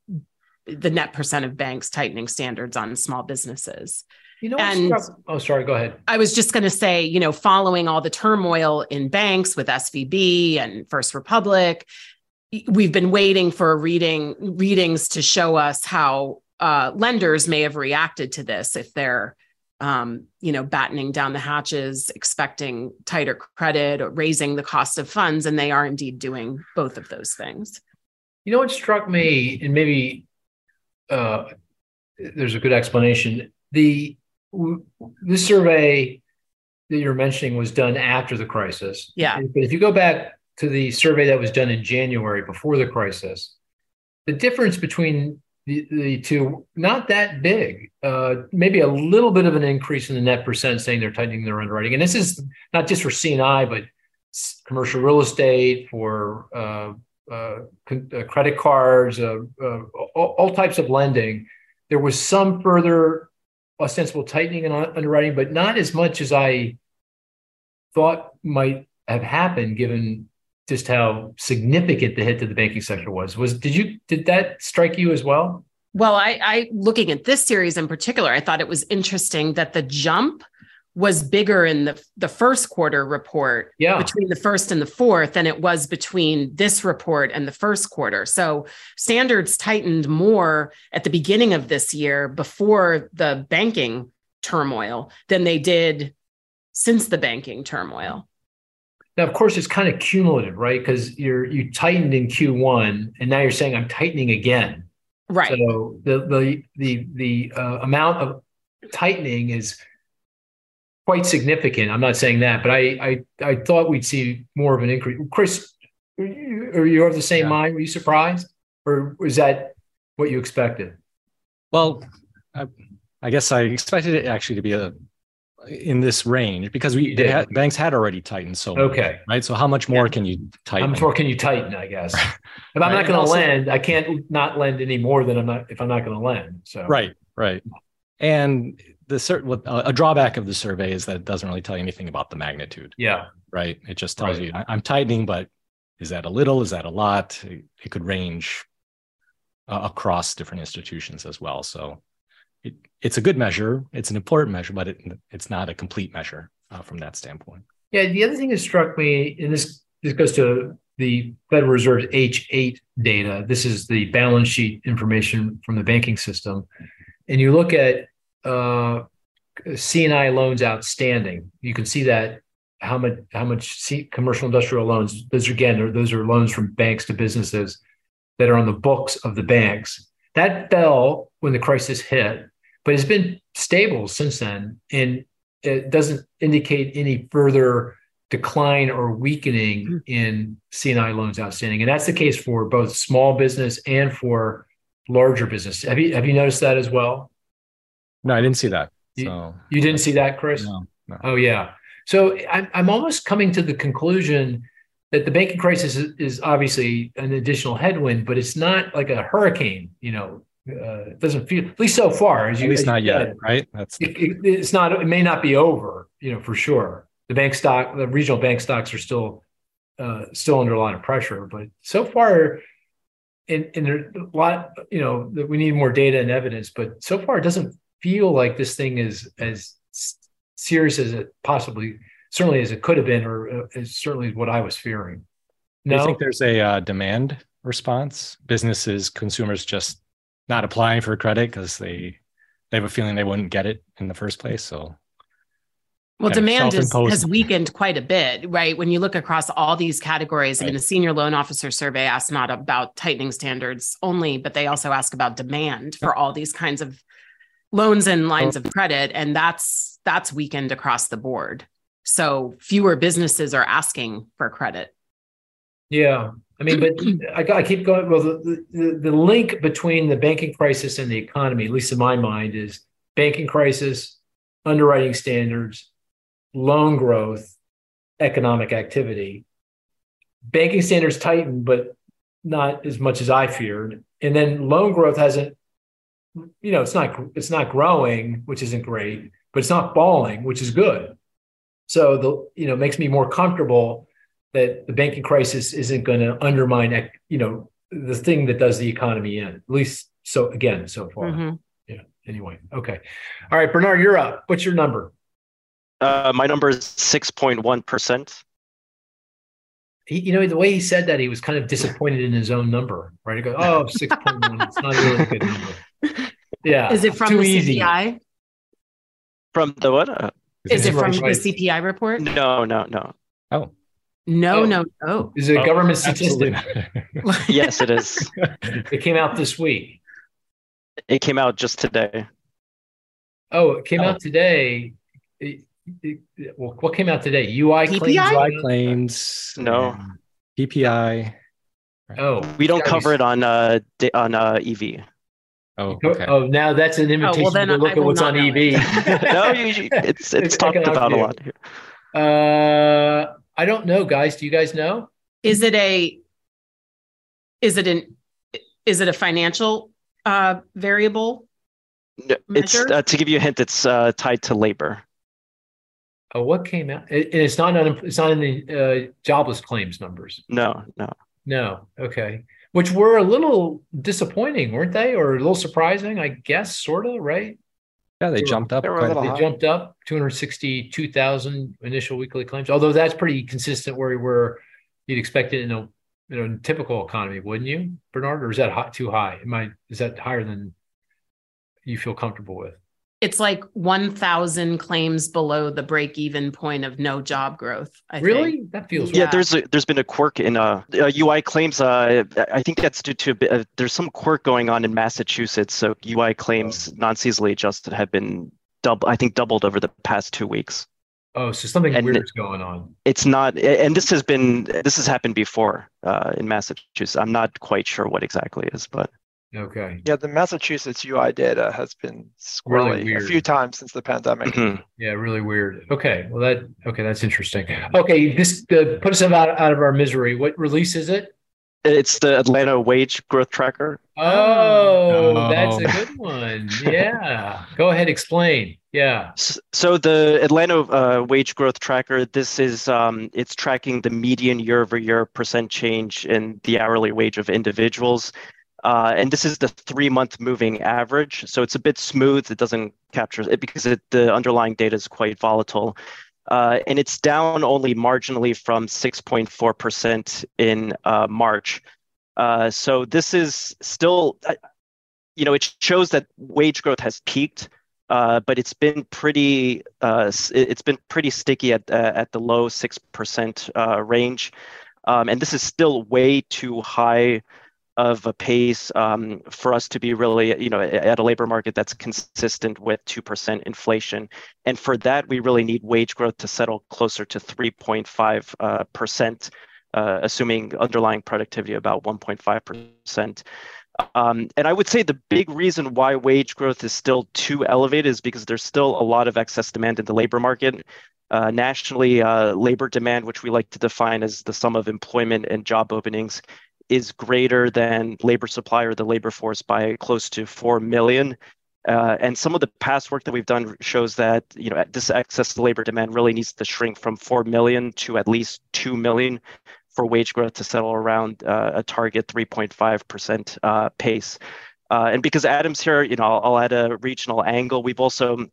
the net percent of banks tightening standards on small businesses. You know, And- oh, sorry. Go ahead. I was just going to say, you know, following all the turmoil in banks with SVB and First Republic, we've been waiting for reading readings to show us how uh, lenders may have reacted to this if they're, um, you know, battening down the hatches, expecting tighter credit or raising the cost of funds, and they are indeed doing both of those things. You know what struck me, and maybe uh, there's a good explanation. The this survey that you're mentioning was done after the crisis. Yeah. But if you go back to the survey that was done in January before the crisis, the difference between the, the two not that big. Uh, maybe a little bit of an increase in the net percent saying they're tightening their underwriting, and this is not just for C and I, but commercial real estate for. Uh, uh, uh, credit cards, uh, uh, all, all types of lending. There was some further ostensible tightening in underwriting, but not as much as I thought might have happened, given just how significant the hit to the banking sector was. Was did you did that strike you as well? Well, I, I looking at this series in particular, I thought it was interesting that the jump was bigger in the the first quarter report Yeah. between the first and the fourth than it was between this report and the first quarter. So standards tightened more at the beginning of this year before the banking turmoil than they did since the banking turmoil. Now, of course, it's kind of cumulative, right? Because you're you tightened in Q1, and now you're saying I'm tightening again. Right. So the the the the uh, amount of tightening is quite significant. I'm not saying that, but I I I thought we'd see more of an increase. Cris, are you, are you of the same Yeah. mind? Were you surprised, or was that what you expected? Well, I, I guess I expected it actually to be a in this range because we they had, banks had already tightened so much, Okay. right? So how much more can you tighten How much more can you tighten? I guess. If I'm Right, not going to lend, I can't not lend any more than I'm not if I'm not going to lend. So Right, right. And the certain a a drawback of the survey is that it doesn't really tell you anything about the magnitude, Yeah. right? It just tells Right. you I- I'm tightening, but is that a little? Is that a lot? It, it could range uh, across different institutions as well. So it, it's a good measure. It's an important measure, but it, it's not a complete measure uh, from that standpoint. Yeah, the other thing that struck me, and this this goes to the Federal Reserve's H8 data. This is the balance sheet information from the banking system, and you look at uh, C&I loans outstanding. You can see that how much how much C, commercial industrial loans. Those are, again, those are loans from banks to businesses that are on the books of the banks. That fell when the crisis hit, but it's been stable since then, and it doesn't indicate any further decline or weakening hmm. in C&I loans outstanding, and that's the case for both small business and for larger business. Have you have you noticed that as well? No, I didn't see that. You- So You didn't see that, Cris? no, no. Oh yeah. So I'm I'm almost coming to the conclusion that the banking crisis is, is obviously an additional headwind, but it's not like a hurricane. You know, uh, it doesn't feel at least so far as you At least not yet, said. right? That's It, it- it's not. It may not be over. You know, for sure. The bank stock, the regional bank stocks are still uh, still under a lot of pressure, but so far. And, and there's a lot, you know, that we need more data and evidence, but so far it doesn't feel like this thing is as serious as it possibly, certainly as it could have been, or uh, is certainly what I was fearing. Do you think there's a uh, demand response? Businesses, consumers just not applying for credit because they they have a feeling they wouldn't get it in the first place. So Well, kind demand is, has weakened quite a bit, right? When you look across all these categories, I mean, the senior loan officer survey asked not about tightening standards only, but they also ask about demand for all these kinds of loans and lines of credit, and that's that's weakened across the board. So fewer businesses are asking for credit. Yeah, I mean, but I, I keep going. Well, the, the the link between the banking crisis and the economy, at least in my mind, is banking crisis, underwriting standards, loan growth, economic activity. Banking standards tightened, but not as much as I feared. And then loan growth hasn't, you know, it's not it's not growing, which isn't great, but it's not falling, which is good. So the you know makes me more comfortable that the banking crisis isn't going to undermine, you know, the thing that does the economy in. At least so again so far. Mhm. Yeah. Anyway. Okay. All right, Bernard, you're up. What's your number? Uh, my number is 6.1%. You know, the way he said that, he was kind of disappointed in his own number, right? He goes, "Oh, 6.1. It's not a really good number." Yeah. Is it from too the easy. CPI? From the what? Uh, Is it Right, from right. the CPI report? no, no, no. oh, No, Oh. no, no. Is it a Oh, government statistic? Yes, it is. It came out this week. It came out just today. Oh, it came Oh. out today. It- it- well, what came out today? UI claims. UI claims. No. and PPI. Oh, We don't gotta be- cover it on uh on uh EV. Oh, okay. Oh, now that's an invitation then to look I at will what's on EV. no, you, you- it's it's It's talked economic about a lot here. Uh, I don't know, guys. Do you guys know? Is it a is it an is it a financial uh variable? No, It's uh, to give you a hint. It's uh, tied to labor. Oh, what came out? It, it's not. On, it's not in the uh, jobless claims numbers. No, no. No. Okay. Which were a little disappointing, weren't they, or a little surprising? I guess, sort of, right? Yeah, they Sure. jumped up They were a quite a little. They high. jumped up 262,000 initial weekly claims. Although that's pretty consistent where where you'd expect it in a you know typical economy, wouldn't you, Bernard? Or is that hot, too high? Am I is that higher than you feel comfortable with? It's like 1,000 claims below the break even point of no job growth. I really? think. That feels Yeah, Yeah. there's a, there's been a quirk in uh, uh, UI claims. Uh, I think that's due to a bit, uh, there's some quirk going on in Massachusetts. So UI claims non-seasonally adjusted have been double. I think doubled over the past two weeks. Oh, so something And- weird's going on. It's not, and this has been this has happened before uh, in Massachusetts. I'm not quite sure what exactly is, but Okay. Yeah, the Massachusetts UI data has been squirrely a few times since the pandemic. Yeah, really weird. Okay. Well, that okay. That's interesting. Okay, this uh, put us out out of our misery. What release is it? it's the Atlanta wage growth tracker. Oh, Oh, That's a good one. Yeah. Go ahead, explain. Yeah. So the Atlanta uh, wage growth tracker, this is um, it's tracking the median year-over-year percent change in the hourly wage of individuals. Uh, and this is the three-month moving average. So it's a bit smooth. It doesn't capture it because it, the underlying data is quite volatile. Uh, and it's down only marginally from 6.4% in uh, March. Uh, so this is still, uh, you know, it shows that wage growth has peaked, uh, but it's been pretty, it's been pretty sticky at at the low six percent range, um, and this is still way too high of a pace um, for us to be really, you know, at a labor market that's consistent with 2% inflation. And for that, we really need wage growth to settle closer to 3.5, uh, percent, uh, assuming underlying productivity about 1.5%. Um, and I would say the big reason why wage growth is still too elevated is because there's still a lot of excess demand in the labor market. Uh, nationally, uh, labor demand, which we like to define as the sum of employment and job openings, is greater than labor supply or the labor force by close to 4 million. Uh, and some of the past work that we've done shows that you know this excess labor demand really needs to shrink from 4 million to at least 2 million for wage growth to settle around uh, a target 3.5% uh, pace. Uh, and because Adam's here, you know, I'll, I'll, add a regional angle. We've also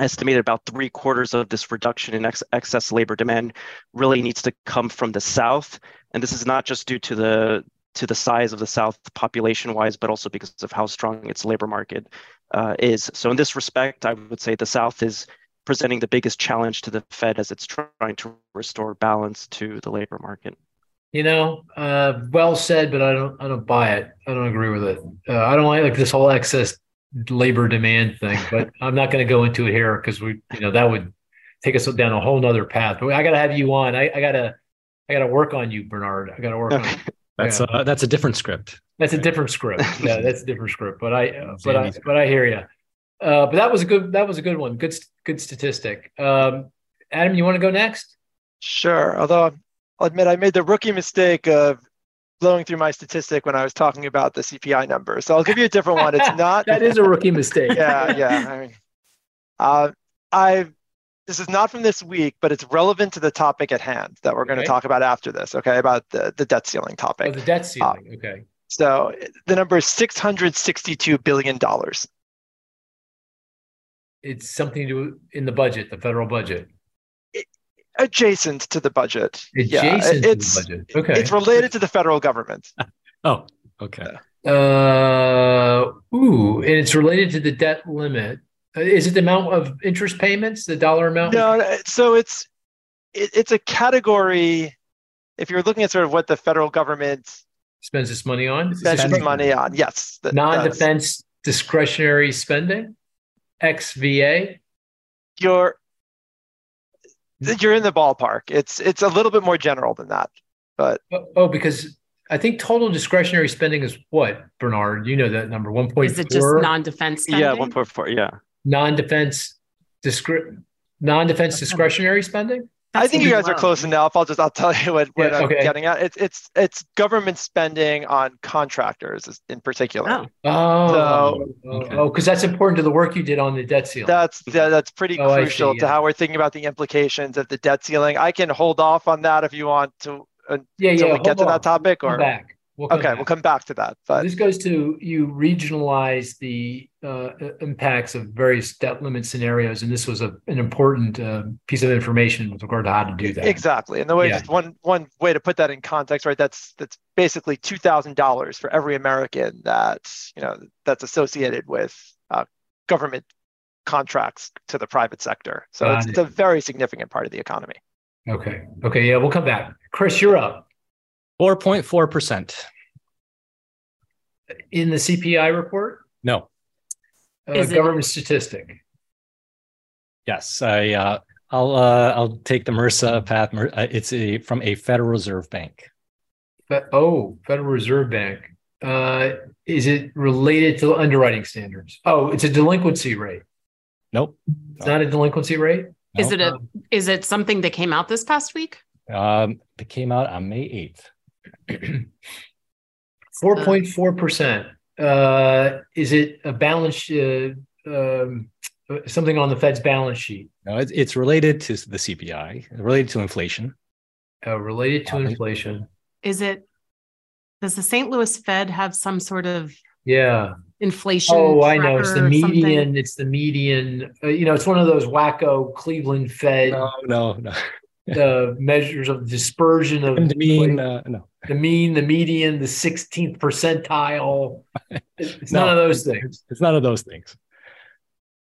estimated about three quarters of this reduction in ex- excess labor demand really needs to come from the South. And this is not just due to the to the size of the South population wise, but also because of how strong its labor market uh, is. So in this respect, I would say the South is presenting the biggest challenge to the Fed as it's trying to restore balance to the labor market. You know, uh, well said, but I don't. I don't buy it. I don't agree with it. Uh, I don't like, like this whole excess labor demand thing, but I'm not going to go into it here because we, you know, that would take us down a whole nother path. But I got to have you on. I, I, gotta, I gotta work on you, Bernard. I gotta work on. You. That's yeah. a that's a different script. That's a different script. Yeah, that's a different script. But I, uh, but I, but I hear you. Uh, but that was a good. That was a good one. Good, good statistic. Um, Adam, you want to go next? Sure. Although I'll admit I made the rookie mistake of blowing through my statistic when I was talking about the CPI number. So I'll give you a different one. It's not. that is a rookie mistake. yeah, yeah. I mean, uh, I this is not from this week, but it's relevant to the topic at hand that we're okay. going to talk about after this. Okay, about the the debt ceiling topic. Oh, the debt ceiling. Uh, okay. So the number is six hundred sixty-two billion dollars. It's something to do in the budget, the federal budget adjacent to the budget. Adjacent yeah, it's, to the budget. Okay. It's related to the federal government. oh, okay. Uh, ooh, and it's related to the debt limit. Uh, is it the amount of interest payments, the dollar amount? No, so it's it, it's a category. If you're looking at sort of what the federal government spends its money on, spends its money on, yes, that, non-defense discretionary spending, XVA. You're you're in the ballpark. It's it's a little bit more general than that, but oh, oh because I think total discretionary spending is what Bernard. You know that number one point. Is it just non-defense? Spending? Yeah, one point four. Yeah, non-defense discre- non-defense discretionary spending. That's I think you guys are close enough. I'll just I'll tell you what, what yeah, I'm okay. getting at. It's it's it's government spending on contractors in particular. Oh, oh, so, oh, because oh, that's important to the work you did on the debt ceiling. That's that's pretty oh, crucial see, yeah. to how we're thinking about the implications of the debt ceiling. I can hold off on that if you want to. Uh, yeah, yeah. we get to that topic, or back. We'll okay, back. we'll come back to that. But this goes to you regionalize the uh, impacts of various debt limit scenarios, and this was a, an important uh, piece of information with regard to how to do that. Exactly, and the way yeah. just one one way to put that in context, right? That's that's basically two thousand dollars for every American that you know that's associated with uh, government contracts to the private sector. So it's, it. it's a very significant part of the economy. Okay. Okay. Yeah, we'll come back. Cris, you're up. 4.4%. In the CPI report? No. Uh, government it- statistic. Yes, I uh, I'll uh, I'll take the Marisa path. Uh, it's a from a Federal Reserve Bank. But, oh, Federal Reserve Bank. Uh, is it related to underwriting standards? Oh, it's a delinquency rate. Nope. It's not a delinquency rate. Nope. Is it a? Is it something that came out this past week? Um, it came out on May eighth. 4.4%. Uh, is it a balance? Uh, um, something on the Fed's balance sheet? No, it's, it's related to the CPI, related to inflation. Uh, related to inflation. Is it? Does the St. Louis Fed have some sort of Yeah. inflation? Oh, I know. It's the or something? median. It's the median. Uh, you know, it's one of those wacko Cleveland Fed No, no, no. Uh, measures of dispersion of I mean, uh, no. the mean, the median, the 16th percentile. It's No. none of those things. It's none of those things.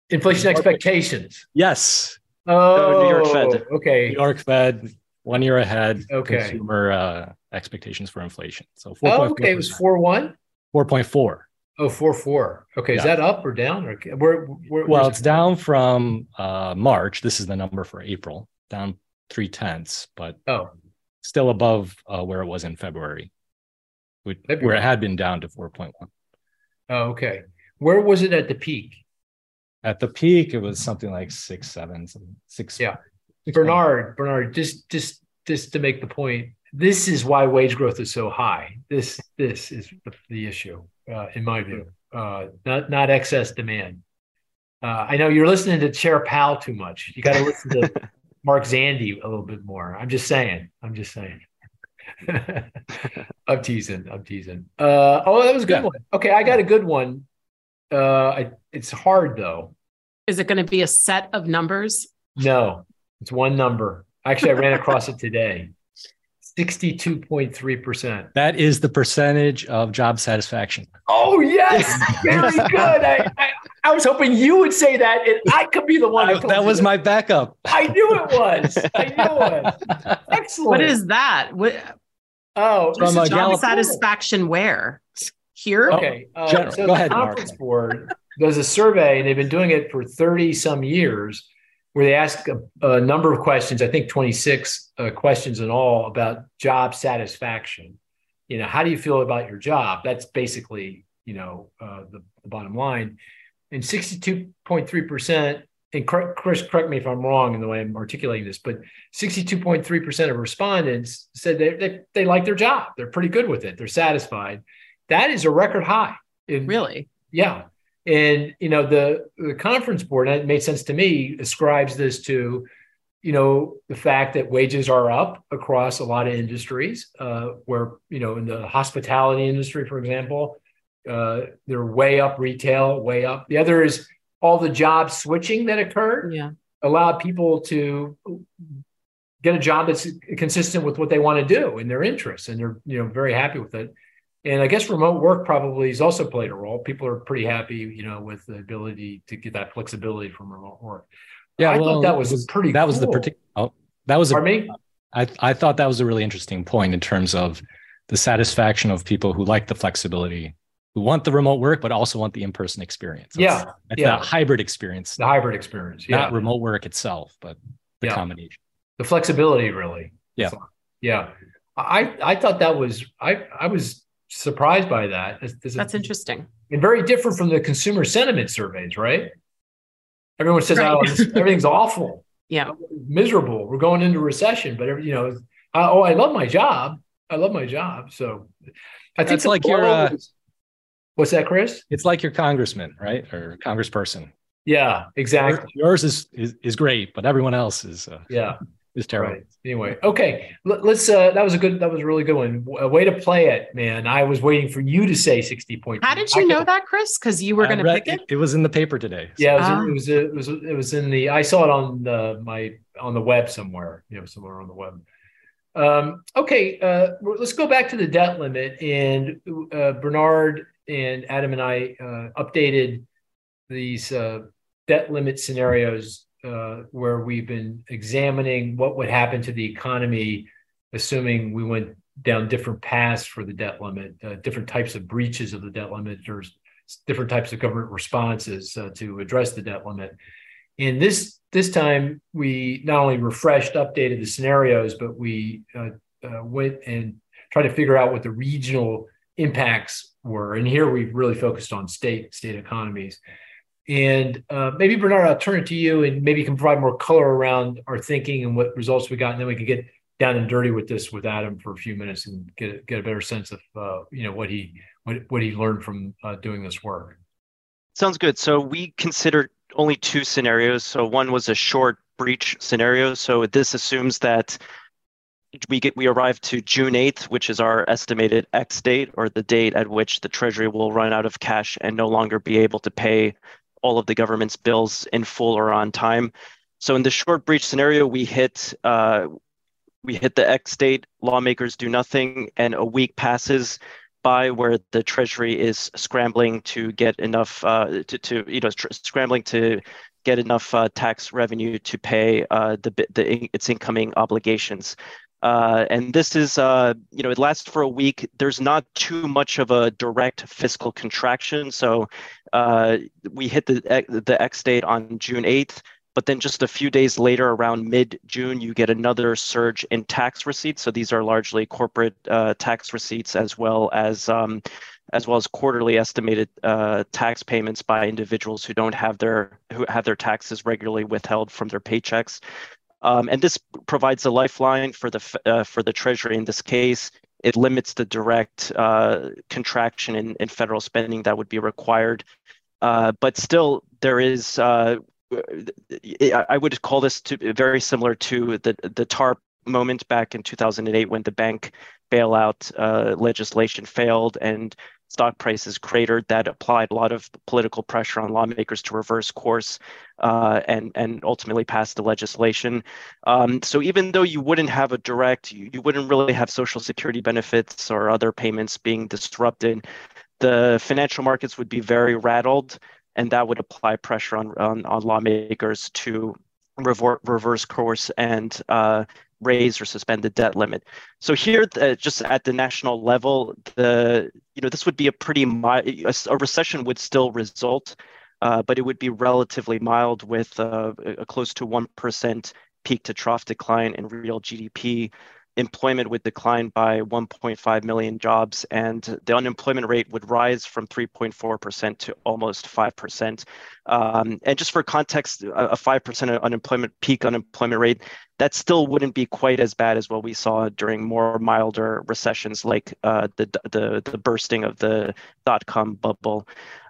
Inflation expectations. Yes, Oh, New York Fed. Okay. New York Fed one year ahead. Okay. Consumer uh, expectations for inflation. So Oh, okay. It was 4 1. four point four. Oh, 4 4. Okay. Is that up or down? Or where, where, Well, it's down from uh, March. This is the number for April, down three tenths, but oh, still above uh, where it was in February, which, where it had been down to 4.1. oh, okay. Where was it at the peak? At the peak, it was something like six, seven, six. Yeah. six Bernard, Bernard, just just just to make the point, this is why wage growth is so high. This this is the, the issue, uh, in my view, uh, not not excess demand. Uh, I know you're listening to Chair Powell too much. You got to listen to Mark Zandi a little bit more. I'm just saying. I'm just saying. I'm teasing. I'm teasing. Uh, oh, that was a good Yeah. one. Okay, I got a good one. Uh, I, it's hard though. Is it going to be a set of numbers? No, it's one number. Actually, I ran across it today. 62.3%. That is the percentage of job satisfaction. Oh, yes. Very good. I, I, I was hoping you would say that and I could be the one. I- who that you was my backup. I knew it was. I knew it was. Excellent. What is that? What Oh, From, this uh, is job Gallup- satisfaction where? Here? Okay. Uh, General. so Go the ahead, Mark. Conference Board does a survey, and they've been doing it for 30 some years, where they ask a, a number of questions, I think 26 uh, questions in all, about job satisfaction. You know, how do you feel about your job? That's basically, you know, uh, the, the bottom line. And 62.3%, and cor- Cris, correct me if I'm wrong in the way I'm articulating this, but 62.3% of respondents said they, they, they like their job. They're pretty good with it. They're satisfied. That is a record high. In, Really? Yeah. And, you know, the, the conference board, and it made sense to me, ascribes this to, you know, the fact that wages are up across a lot of industries, uh, where, you know, in the hospitality industry, for example, uh, they're way up retail, way up. The other is all the job switching that occurred Yeah. allowed people to get a job that's consistent with what they want to do and their interests and they're you know very happy with it and i guess remote work probably has also played a role people are pretty happy you know with the ability to get that flexibility from remote work Yeah, I well, thought that was, was- pretty That was the particular. Oh, that was a, me I, I thought that was a really interesting point in terms of the satisfaction of people who like the flexibility, who want the remote work, but also want the in-person experience. It's- Yeah, yeah. that hybrid experience, the hybrid experience yeah not remote work itself, but the Yeah. combination. the flexibility really Yeah. yeah i i thought that was i i was surprised by that This- this is- That's interesting. and very different from the consumer sentiment surveys, right? Everyone says, Right. "Oh, this- everything's awful, Yeah. miserable. We're going into recession." But every- you know, uh, oh, I love my job. I love my job. So, I think That's like your, blow uh, was- What's that, Cris? It's like your congressman, right? Or congressperson. Yeah, exactly. Yours is, is is great, but everyone else is uh, Yeah, is terrible. right. Anyway, okay. Let, us Uh, that was a good. That was a really good one. A way to play it, man. I was waiting for you to say sixty point. How did you know that, Cris? Because you were going to pick it? It was in the paper today. so- Yeah, it was, Ah. it was it was it was in the I saw it on the my on the web somewhere, you know, somewhere on the web. Um, okay, uh, let's go back to the debt limit. And uh, Bernard and Adam and I uh, updated these uh, debt limit scenarios uh, where we've been examining what would happen to the economy, assuming we went down different paths for the debt limit, uh, different types of breaches of the debt limit. There's different types of government responses uh, to address the debt limit. And this this time we not only refreshed, updated the scenarios, but we uh, uh, went and tried to figure out what the regional impacts were. And here we've really focused on state state economies. And uh, maybe Bernard, I'll turn it to you, and maybe you can provide more color around our thinking and what results we got, and then we can get down and dirty with this with Adam for a few minutes and get get a better sense of uh, you know what he what what he learned from uh, doing this work. Sounds good. So we considered only two scenarios. So one was a short breach scenario. So this assumes that we get we arrive to June 8th, which is our estimated X date or the date at which the Treasury will run out of cash and no longer be able to pay all of the government's bills in full or on time. So in the short breach scenario, we hit uh, we hit the X date, lawmakers do nothing, and a week passes by where the Treasury is scrambling to get enough uh, to, to you know tr- scrambling to get enough uh, tax revenue to pay uh, the, the its incoming obligations. Uh, and this is, uh, you know, it lasts for a week. There's not too much of a direct fiscal contraction. So uh, we hit the the X date on June 8th, but then just a few days later, around mid June, you get another surge in tax receipts. So these are largely corporate uh, tax receipts as well as um, as well as quarterly estimated uh, tax payments by individuals who don't have their who have their taxes regularly withheld from their paychecks. Um, and this provides a lifeline for the uh, for the Treasury in this case. It limits the direct uh, contraction in, in federal spending that would be required. Uh, but still, there is. Uh, I would call this to, very similar to the the TARP moment back in 2008 when the bank bailout uh, legislation failed and stock prices cratered. That applied a lot of political pressure on lawmakers to reverse course uh, and and ultimately pass the legislation. Um, so even though you wouldn't have a direct, you, you wouldn't really have social security benefits or other payments being disrupted. The financial markets would be very rattled, and that would apply pressure on on, on lawmakers to reverse course and uh, raise or suspend the debt limit. So here, just at the national level, the you know this would be a pretty mild, a, a recession would still result, uh, but it would be relatively mild with uh, a close to one percent peak to trough decline in real GDP employment would decline by 1.5 million jobs, and the unemployment rate would rise from 3.4% to almost 5%. Um, and just for context, a 5% unemployment peak unemployment rate, that still wouldn't be quite as bad as what we saw during more milder recessions like uh, the, the, the bursting of the dot-com bubble.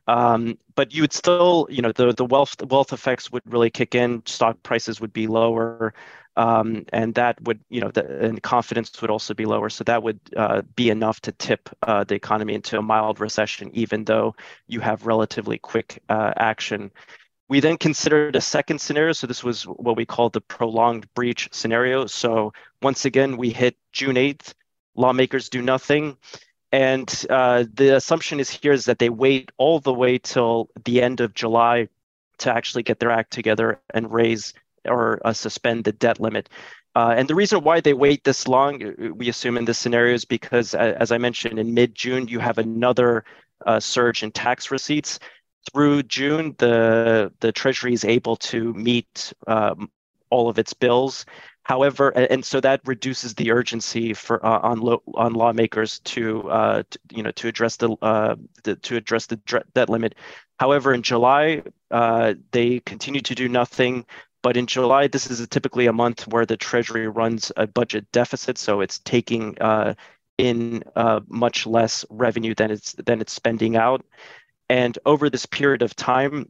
Um, but you would still, you know, the, the wealth wealth effects would really kick in. Stock prices would be lower um, and that would you know the, and confidence would also be lower. So that would uh, be enough to tip uh, the economy into a mild recession even though you have relatively quick uh, action. We then considered a second scenario. So this was what we call the prolonged breach scenario. So once again we hit june 8th lawmakers do nothing. And uh, the assumption is here is that they wait all the way till the end of july to actually get their act together and raise or uh, suspend the debt limit. Uh, and the reason why they wait this long, uh, we assume in this scenario, is because, as I mentioned, in mid June, you have another uh, surge in tax receipts. Through June, the, the Treasury is able to meet um, all of its bills. However, and so that reduces the urgency for uh, on lo- on lawmakers to, uh, to, you know to address the, uh, the to address the debt limit. However, in July, uh, they continue to do nothing. But in July, this is a typically a month where the Treasury runs a budget deficit, so it's taking uh, in uh, much less revenue than it's than it's spending out. And over this period of time,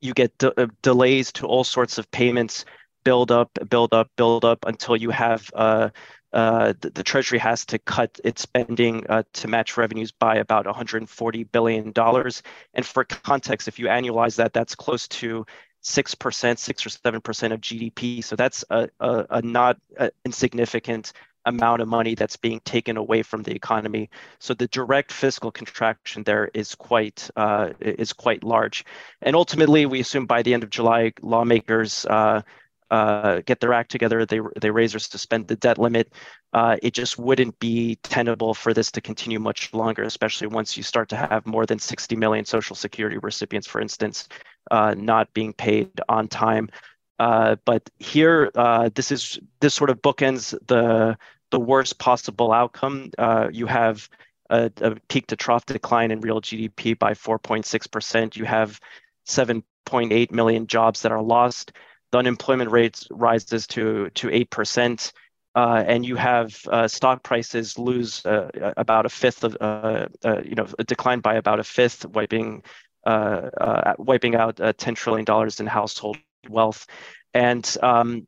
you get de- uh, delays to all sorts of payments, build up, build up, build up until you have uh, uh, the, the, Treasury has to cut its spending uh, to match revenues by about 140 billion dollars. And for context, if you annualize that, that's close to 6%, 6 or 7% of GDP. So that's a, a, a not a insignificant amount of money that's being taken away from the economy. So the direct fiscal contraction there is quite uh, is quite large. And ultimately, we assume by the end of July, lawmakers uh, uh, get their act together. They they raise or suspend the debt limit. Uh, it just wouldn't be tenable for this to continue much longer, especially once you start to have more than 60 million Social Security recipients, for instance, uh, not being paid on time. Uh, but here, uh, this is this sort of bookends the the worst possible outcome. Uh, you have a, a, peak to trough decline in real GDP by 4.6 percent. You have 7.8 million jobs that are lost. The unemployment rate rises to to eight percent. uh, and you have uh, stock prices lose uh, about a fifth of, uh, you know, decline by about a fifth, wiping, wiping out $10 trillion in household wealth. And um,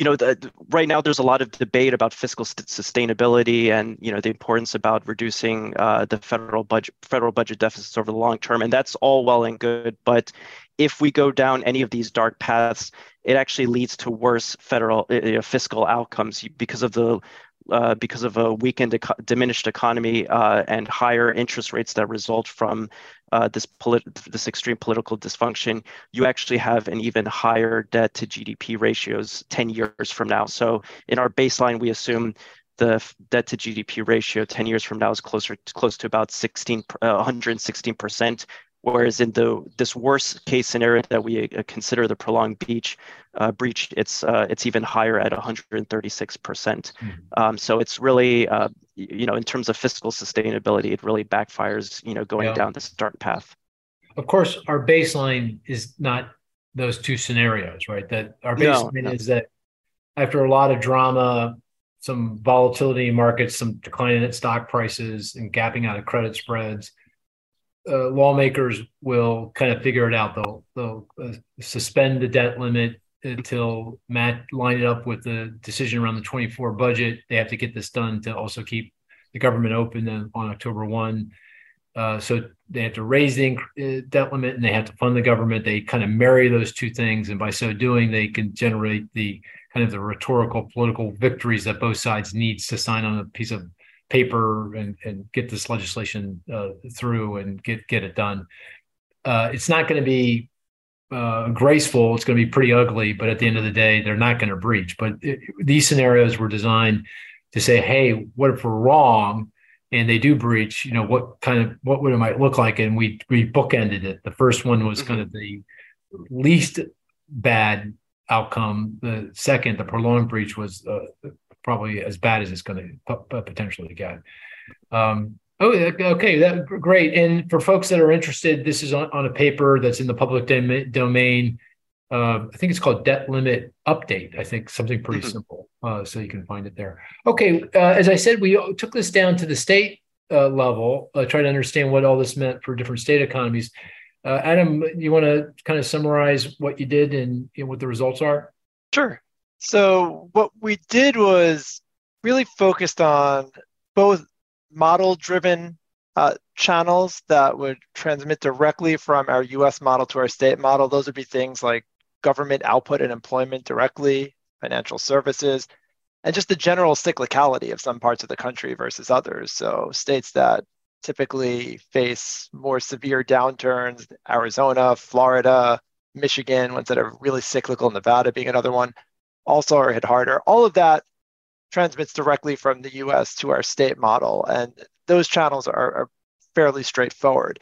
you know, the, right now there's a lot of debate about fiscal st- sustainability and you know the importance about reducing uh, the federal budget federal budget deficits over the long term, and that's all well and good. But if we go down any of these dark paths, it actually leads to worse federal uh, fiscal outcomes because of the uh, because of a weakened, diminished economy uh, and higher interest rates that result from uh, this polit- this extreme political dysfunction, you actually have an even higher debt to GDP ratios 10 years from now. So in our baseline, we assume the debt to GDP ratio 10 years from now is closer to, close to about 16, 116 percent, Whereas in the this worst case scenario that we uh, consider the prolonged beach uh, breach, it's uh, it's even higher at 136 percent. Mm-hmm. Um, so it's really uh, you know in terms of fiscal sustainability, it really backfires you know going yeah. down this dark path. Of course, our baseline is not those two scenarios, right? That our baseline no, no. is that after a lot of drama, some volatility in markets, some decline in stock prices, and gapping out of credit spreads uh, lawmakers will kind of figure it out. They'll they'll uh, suspend the debt limit until Matt lined it up with the decision around the 24 budget. They have to get this done to also keep the government open on October 1. Uh, so they have to raise the uh, debt limit and they have to fund the government. They kind of marry those two things, and by so doing, they can generate the kind of the rhetorical political victories that both sides needs to sign on a piece of paper and, and get this legislation uh, through and get get it done. Uh, it's not going to be uh, graceful. It's going to be pretty ugly, but at the end of the day, they're not going to breach. But it, these scenarios were designed to say, "Hey, what if we're wrong?" and they do breach, you know, what kind of what would it might look like? And we we bookended it. The first one was kind of the least bad outcome. The second, the prolonged breach, was uh, probably as bad as it's going to potentially get. Um, oh, okay, that great. And for folks that are interested, this is on, on a paper that's in the public dom- domain. Uh, I think it's called Debt Limit Update. I think something pretty mm-hmm. simple, uh, so you can find it there. Okay, uh, as I said, we took this down to the state uh, level, uh, try to understand what all this meant for different state economies. Uh, Adam, you want to kind of summarize what you did and you know, what the results are? Sure. So what we did was really focused on both model driven uh, channels that would transmit directly from our US model to our state model. Those would be things like government output and employment directly, financial services, and just the general cyclicality of some parts of the country versus others. So states that typically face more severe downturns, Arizona, Florida, Michigan, ones that are really cyclical, Nevada being another one also are hit harder. All of that transmits directly from the US to our state model. And those channels are, are fairly straightforward.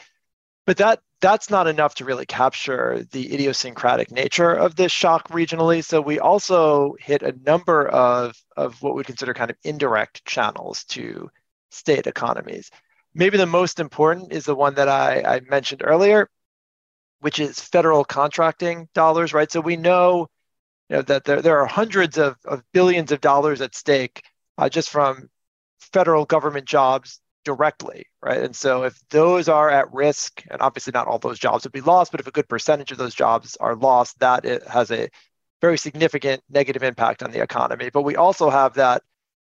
But that that's not enough to really capture the idiosyncratic nature of this shock regionally. So we also hit a number of, of what we consider kind of indirect channels to state economies. Maybe the most important is the one that I, I mentioned earlier, which is federal contracting dollars, right? So we know you know that there, there are hundreds of, of billions of dollars at stake uh, just from federal government jobs directly right? And so if those are at risk and obviously not all those jobs would be lost but if a good percentage of those jobs are lost that it has a very significant negative impact on the economy. But we also have that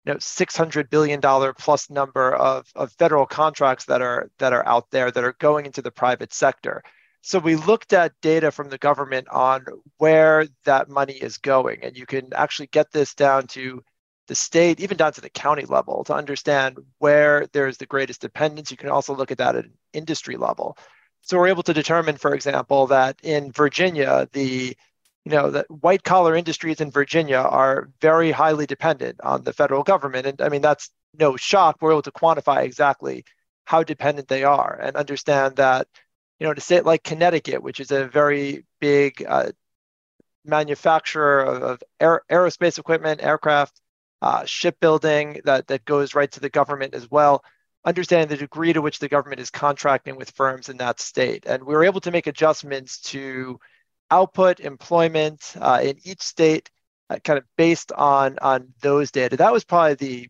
you know 600 billion dollar plus number of, of federal contracts that are that are out there that are going into the private sector so we looked at data from the government on where that money is going, and you can actually get this down to the state, even down to the county level, to understand where there's the greatest dependence. You can also look at that at an industry level. So we're able to determine, for example, that in Virginia, the you know the white collar industries in Virginia are very highly dependent on the federal government, and I mean that's no shock. We're able to quantify exactly how dependent they are and understand that you know, to state like Connecticut, which is a very big uh, manufacturer of, of aer- aerospace equipment, aircraft, uh, shipbuilding that, that goes right to the government as well, understanding the degree to which the government is contracting with firms in that state. And we were able to make adjustments to output, employment uh, in each state uh, kind of based on on those data. That was probably the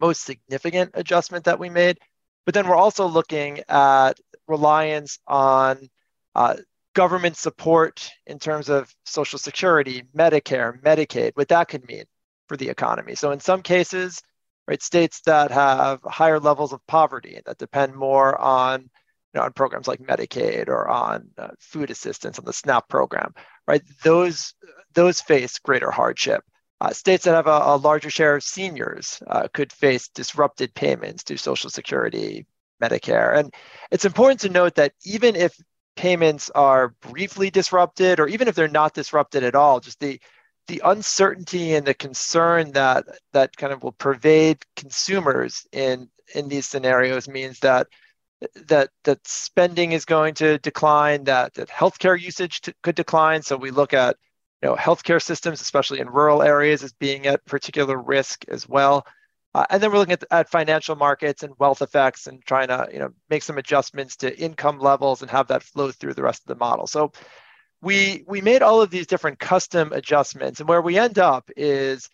most significant adjustment that we made. But then we're also looking at reliance on uh, government support in terms of Social Security, Medicare, Medicaid, what that could mean for the economy. So in some cases, right, states that have higher levels of poverty that depend more on you know, on programs like Medicaid or on uh, food assistance on the SNAP program, right? Those those face greater hardship. Uh, states that have a, a, larger share of seniors uh, could face disrupted payments to Social Security, Medicare, and it's important to note that even if payments are briefly disrupted, or even if they're not disrupted at all, just the the uncertainty and the concern that that kind of will pervade consumers in in these scenarios means that that that spending is going to decline, that that healthcare usage to, could decline. So we look at you know healthcare systems, especially in rural areas, as being at particular risk as well. Uh, and then we're looking at, at financial markets and wealth effects and trying to you know make some adjustments to income levels and have that flow through the rest of the model. So we we made all of these different custom adjustments, and where we end up is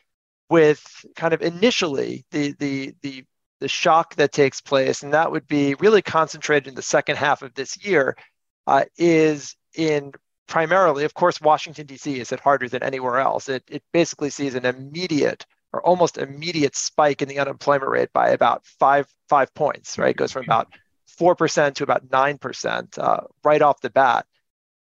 with kind of initially the the the the shock that takes place, and that would be really concentrated in the second half of this year, uh, is in primarily, of course, Washington D.C. is hit harder than anywhere else. It it basically sees an immediate or almost immediate spike in the unemployment rate by about five five points. Right, it goes from about four percent to about nine percent uh, right off the bat.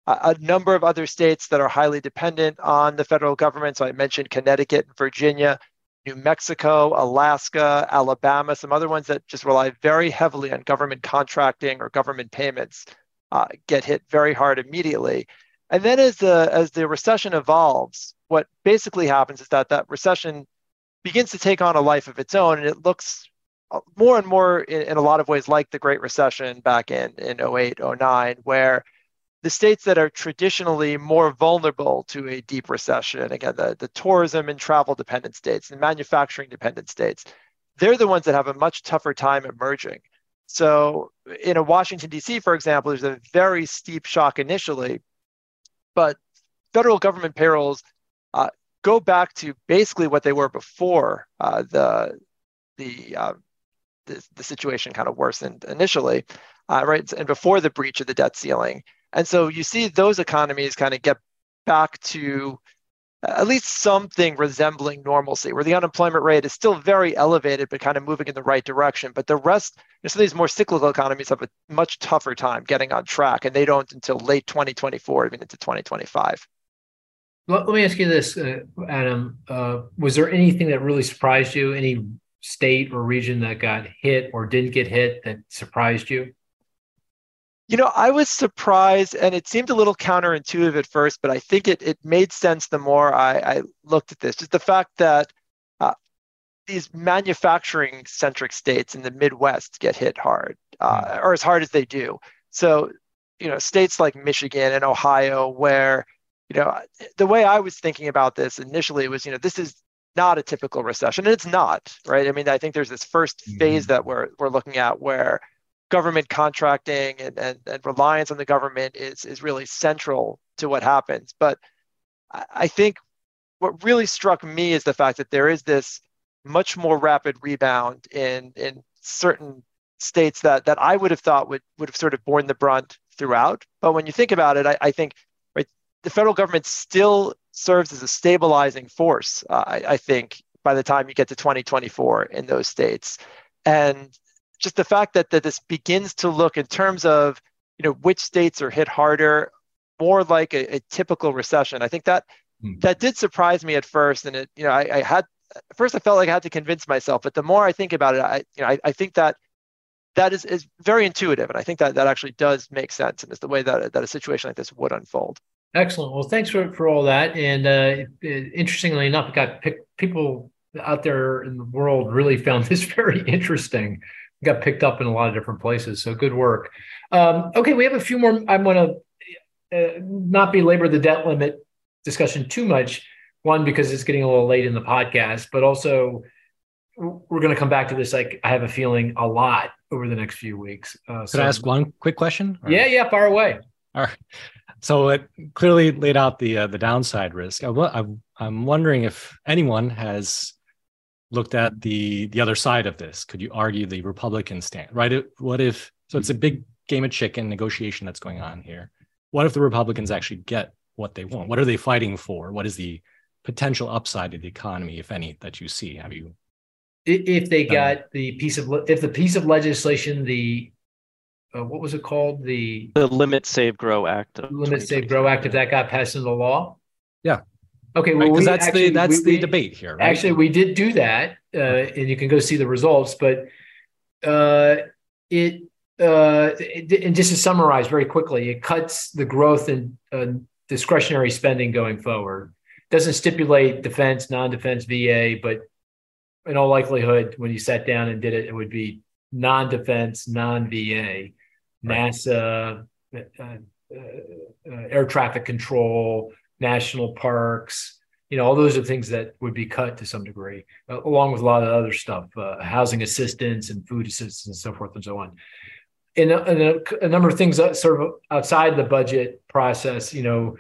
a number of other states that are highly dependent on the federal government. So I mentioned Connecticut and Virginia, New Mexico, Alaska, Alabama, some other ones that just rely very heavily on government contracting or government payments uh, get hit very hard immediately. And then as the as the recession evolves, what basically happens is that that recession begins to take on a life of its own, and it looks uh, more and more in, in a lot of ways like the Great Recession back in in 08, 09, where the states that are traditionally more vulnerable to a deep recession, again, the, the tourism and travel dependent states, the manufacturing dependent states, they're the ones that have a much tougher time emerging. So in a Washington, D.C., for example, there's a very steep shock initially, but federal government payrolls uh, go back to basically what they were before uh, the the, uh, the, the situation kind of worsened initially, uh, right? And before the breach of the debt ceiling, and so you see those economies kind of get back to at least something resembling normalcy, where the unemployment rate is still very elevated, but kind of moving in the right direction. But the rest, you know, some of these more cyclical economies have a much tougher time getting on track, and they don't until late 2024, even into 2025. Let, let me ask you this, uh, Adam. Uh, was there anything that really surprised you? Any state or region that got hit or didn't get hit that surprised you? You know, I was surprised, and it seemed a little counterintuitive at first, but I think it it made sense the more I, I looked at this. Just the fact that uh, these manufacturing centric states in the Midwest get hit hard, uh, or as hard as they do. So, you know, states like Michigan and Ohio, where you know, the way I was thinking about this initially was, you know, this is not a typical recession, and it's not, right? I mean, I think there's this 1st mm-hmm. phase that we're we're looking at where government contracting and, and, and reliance on the government is is really central to what happens. But I think what really struck me is the fact that there is this much more rapid rebound in in certain states that that I would have thought would would have sort of borne the brunt throughout. But when you think about it, I, I think the federal government still serves as a stabilizing force, uh, I, I, think, by the time you get to 2024 in those states. And just the fact that, that this begins to look in terms of you know which states are hit harder, more like a, a typical recession. I think that mm. that did surprise me at first, and it you know I, I, had at first I felt like I had to convince myself, but the more I think about it, I you know I, I think that that is, is very intuitive, and I think that that actually does make sense, and is the way that that a situation like this would unfold. Excellent. Well, thanks for, for all that. And uh, it, interestingly enough, it got picked, people out there in the world really found this very interesting. Got picked up in a lot of different places. So good work. Um, okay, we have a few more. I'm going to uh, not belabor the debt limit discussion too much. One, because it's getting a little late in the podcast, but also we're going to come back to this. Like I have a feeling a lot over the next few weeks. Uh, Could so, I ask one quick question? Or? Yeah, yeah, far away. All right. So it clearly laid out the uh, the downside risk. I, I'm I'm wondering if anyone has looked at the the other side of this. Could you argue the Republican stand? Right? What if so? It's a big game of chicken negotiation that's going on here. What if the Republicans actually get what they want? What are they fighting for? What is the potential upside of the economy, if any, that you see? Have you? If they got the piece of if the piece of legislation, the uh, what was it called? The the Limit Save Grow Act. Limit Save Grow Act. If that got passed into law. Yeah. Okay, well, because right, that's actually, the that's we, the debate here. Right? Actually, we did do that, uh, and you can go see the results. But uh, it, uh, it, and just to summarize very quickly, it cuts the growth in uh, discretionary spending going forward. Doesn't stipulate defense, non-defense, VA, but in all likelihood, when you sat down and did it, it would be non-defense, non-VA. NASA, uh, uh, air traffic control national parks. You know, all those are things that would be cut to some degree, uh, along with a lot of other stuff, uh, housing assistance and food assistance and so forth and so on. And, uh, and a, a, number of things sort of outside the budget process, you know,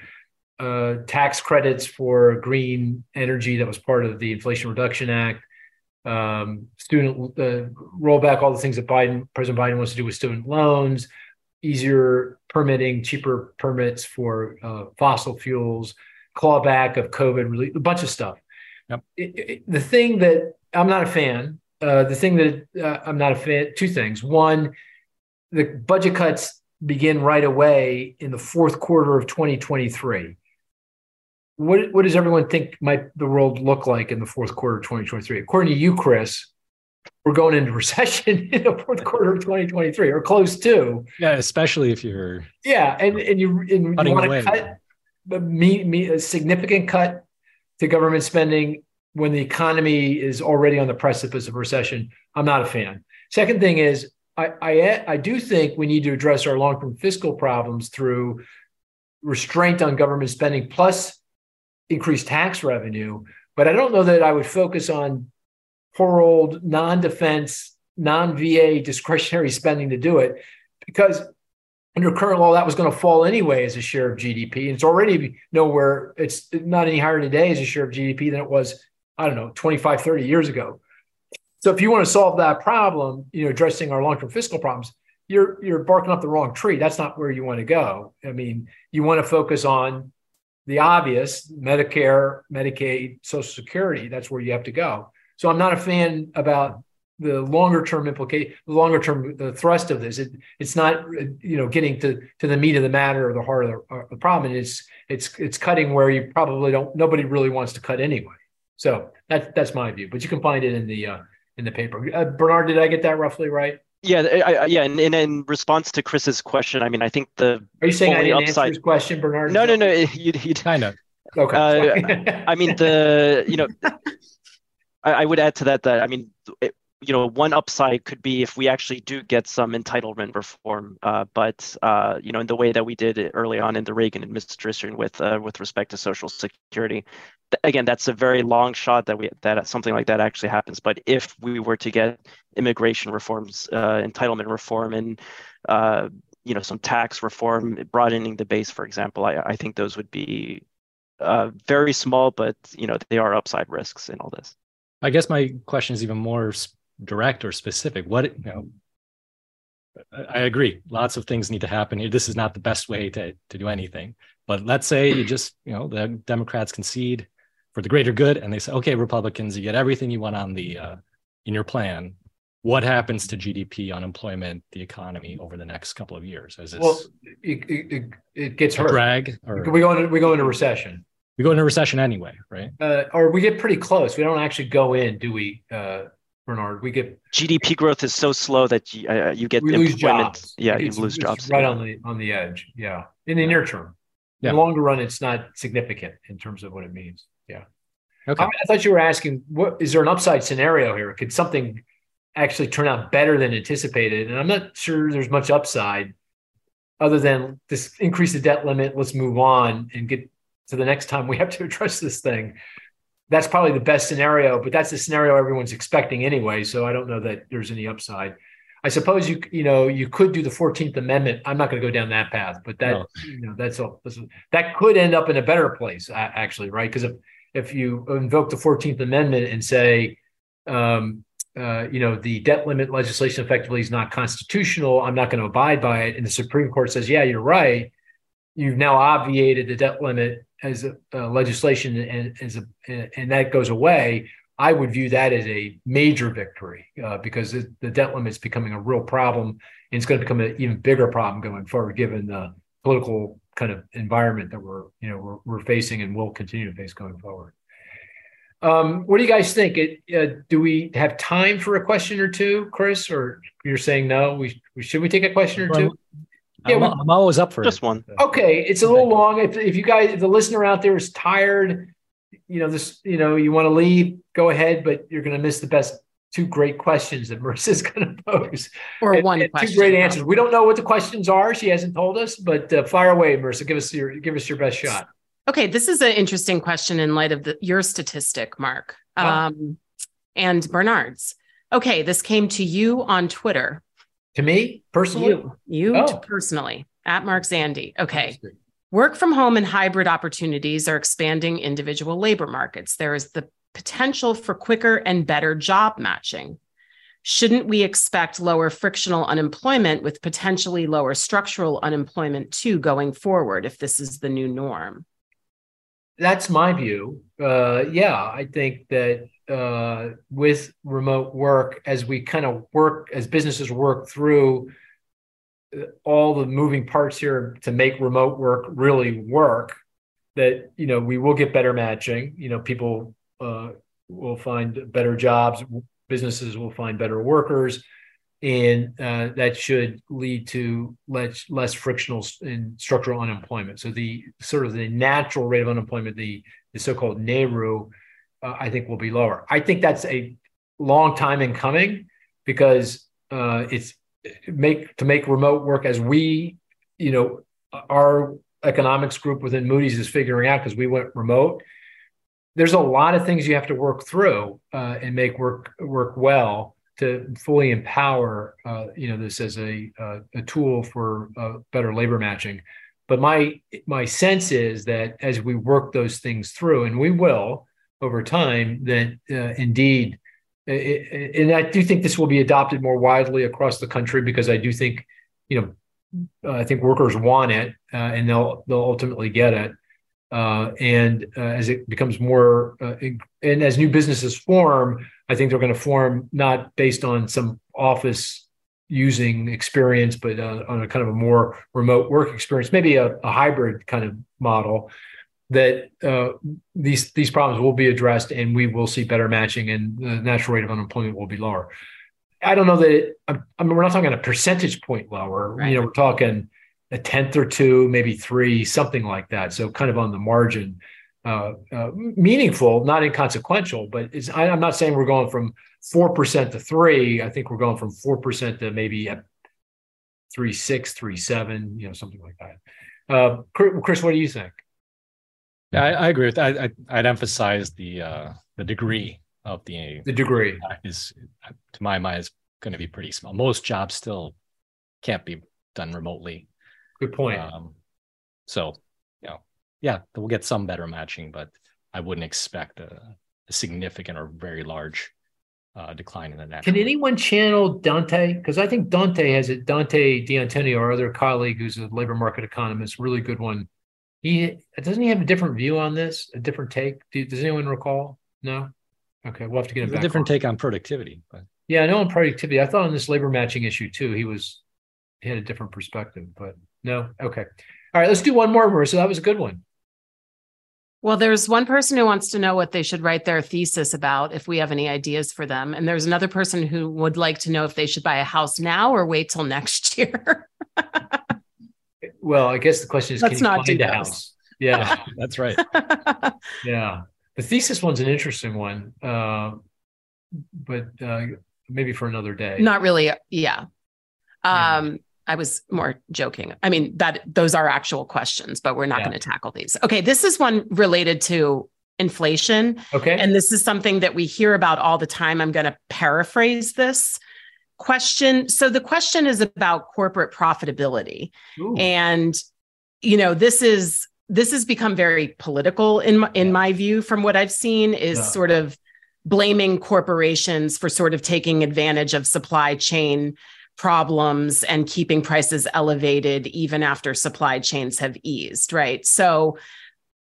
uh, tax credits for green energy that was part of the Inflation Reduction Act, um, student uh, roll back all the things that Biden, President Biden wants to do with student loans, easier permitting, cheaper permits for uh, fossil fuels, clawback of COVID relief, a bunch of stuff. Yep. It, it, the thing that I'm not a fan, uh, the thing that uh, I'm not a fan, two things. One, the budget cuts begin right away in the fourth quarter of 2023. What, what does everyone think might the world look like in the fourth quarter of 2023? According to you, Cris, we're going into recession in the fourth quarter of 2023 or close to. Yeah, especially if you're. Yeah, and and you and you want to cut me, me a significant cut to government spending when the economy is already on the precipice of recession. I'm not a fan. Second thing is, I I, I do think we need to address our long term fiscal problems through restraint on government spending plus increased tax revenue. But I don't know that I would focus on poor old non-defense, non-VA discretionary spending to do it, because under current law that was going to fall anyway as a share of GDP. And it's already nowhere. It's not any higher today as a share of GDP than it was, I don't know, 25, 30 years ago. So if you want to solve that problem, you know, addressing our long-term fiscal problems, you're you're barking up the wrong tree. That's not where you want to go. I mean, you want to focus on the obvious Medicare, Medicaid, Social Security. That's where you have to go. So I'm not a fan about the longer term implication, the longer term the thrust of this. It, it's not you know getting to to the meat of the matter or the heart of the, uh, the problem. It's it's it's cutting where you probably don't. Nobody really wants to cut anyway. So that's that's my view. But you can find it in the uh, in the paper. Uh, Bernard, did I get that roughly right? Yeah, I, I, yeah, and, and, in response to Cris's question, I mean, I think the are you saying I didn't upside... answer his question, Bernard? No, no, no. You, you kind of. Okay. Uh, I mean, the you know, I, I would add to that that I mean, it, you know, one upside could be if we actually do get some entitlement reform, uh, but uh, you know, in the way that we did it early on in the Reagan administration with uh, with respect to Social Security. Again, that's a very long shot that we that something like that actually happens. But if we were to get immigration reforms, uh, entitlement reform, and uh, you know, some tax reform, broadening the base, for example, I, I think those would be uh, very small, but you know, they are upside risks in all this. I guess my question is even more direct or specific. What you know, I agree. Lots of things need to happen here. This is not the best way to to do anything. But let's say you just you know the Democrats concede for the greater good, and they say, okay, Republicans, you get everything you want on the uh, in your plan. What happens to GDP, unemployment, the economy over the next couple of years? Is this well, it, it, it gets hurt. drag, or we go into we go into recession we go into recession anyway, right? Uh, or we get pretty close. We don't actually go in, do we, uh, Bernard? We get GDP growth is so slow that you, uh, you get we lose jobs. Yeah, you lose jobs. Right on the on the edge. Yeah, in the yeah. near term. Yeah. In the longer run, it's not significant in terms of what it means. Yeah. Okay. I, I thought you were asking, what is there an upside scenario here? Could something actually turn out better than anticipated? And I'm not sure there's much upside other than this increase the debt limit. Let's move on and get to the next time we have to address this thing. That's probably the best scenario, but that's the scenario everyone's expecting anyway. So I don't know that there's any upside. I suppose you you know you could do the Fourteenth Amendment. I'm not going to go down that path, but that No. you know that's a that could end up in a better place actually, right? Because if if you invoke the Fourteenth Amendment and say, um, uh, you know, the debt limit legislation effectively is not constitutional, I'm not going to abide by it, and the Supreme Court says, yeah, you're right. You've now obviated the debt limit as a uh, legislation, and as a and that goes away. I would view that as a major victory uh, because it, the debt limit is becoming a real problem, and it's going to become an even bigger problem going forward, given the political kind of environment that we're you know we're, we're facing and will continue to face going forward. Um, what do you guys think? It, uh, do we have time for a question or two, Cris? Or you're saying no? We, should we take a question or two? Yeah, I'm, we- I'm always up for Just it. one. Okay, it's a little long. If, if you guys, if the listener out there is tired, you know this, you know, you want to leave, go ahead, but you're going to miss the best two great questions that Marisa's going to pose. Or And- one and question. Two great answers. We don't know what the questions are. She hasn't told us, but uh, fire away, Marisa. Give us your give us your best shot. Okay, this is an interesting question in light of the, your statistic, Mark, um, and Bernard's. Okay, this came to you on Twitter. To me personally, You, you Oh. personally at Mark Zandi. Okay, work from home and hybrid opportunities are expanding individual labor markets. There is the potential for quicker and better job matching. Shouldn't we expect lower frictional unemployment with potentially lower structural unemployment too going forward if this is the new norm? that's my view. Uh, yeah, I think that uh, with remote work, as we kind of work, as businesses work through all the moving parts here to make remote work really work, that you know we will get better matching. You know, people uh, will find better jobs, businesses will find better workers, and uh, that should lead to less less frictional and structural unemployment. So the sort of the natural rate of unemployment, the the so-called NAIRU, uh, I think will be lower. I think that's a long time in coming because uh, it's make to make remote work as we, you know, our economics group within Moody's is figuring out because we went remote. There's a lot of things you have to work through uh, and make work work well to fully empower uh, you know this as a uh, a tool for uh, better labor matching. But my my sense is that as we work those things through, and we will over time, that uh, indeed, i- i- and I do think this will be adopted more widely across the country because I do think, you know, uh, I think workers want it uh, and they'll they'll ultimately get it. Uh, and uh, as it becomes more, uh, and as new businesses form, I think they're going to form not based on some office using experience, but uh, on a kind of a more remote work experience, maybe a, a hybrid kind of model. That uh, these these problems will be addressed, and we will see better matching, and the natural rate of unemployment will be lower. I don't know that it, I mean we're not talking a percentage point lower. Right. You know, we're talking a tenth or two, maybe three, something like that. So kind of on the margin, uh, uh, meaningful, not inconsequential. But it's, I, I'm not saying we're going from four percent to three. I think we're going from four percent to maybe a three six, three seven, you know, something like that. Uh, Cris, what do you think? Yeah, I, I agree with that. I, I, I'd emphasize the uh, the degree of the The degree. is, to my mind, is going to be pretty small. Most jobs still can't be done remotely. Good point. Um, so, you know, yeah, we'll get some better matching, but I wouldn't expect a, a significant or very large uh, decline in the natural. Can anyone channel Dante? Because I think Dante has it. Dante DeAntonio, our other colleague, who's a labor market economist, really good one. He doesn't he have a different view on this, a different take. Do, does anyone recall? No. Okay, we'll have to get him It's a different on. take on productivity, but Yeah, I know on productivity. I thought on this labor matching issue too, he was he had a different perspective, but no. Okay. All right, let's do one more, Marisa. That was a good one. Well, there's one person who wants to know what they should write their thesis about, if we have any ideas for them. And there's another person who would like to know if they should buy a house now or wait till next year. Well, I guess the question is, Let's can you not do find a house? Yeah. that's right. Yeah, the thesis one's an interesting one, uh, but uh, maybe for another day. Not really. Yeah. Yeah. Um, I was more joking. I mean, that those are actual questions, but we're not Yeah. going to tackle these. Okay. This is one related to inflation. Okay. And this is something that we hear about all the time. I'm going to paraphrase this. Question. So the question is about corporate profitability, Ooh. and you know this is this has become very political in my, in my view. From what I've seen, is Yeah. sort of blaming corporations for sort of taking advantage of supply chain problems and keeping prices elevated even after supply chains have eased. Right. So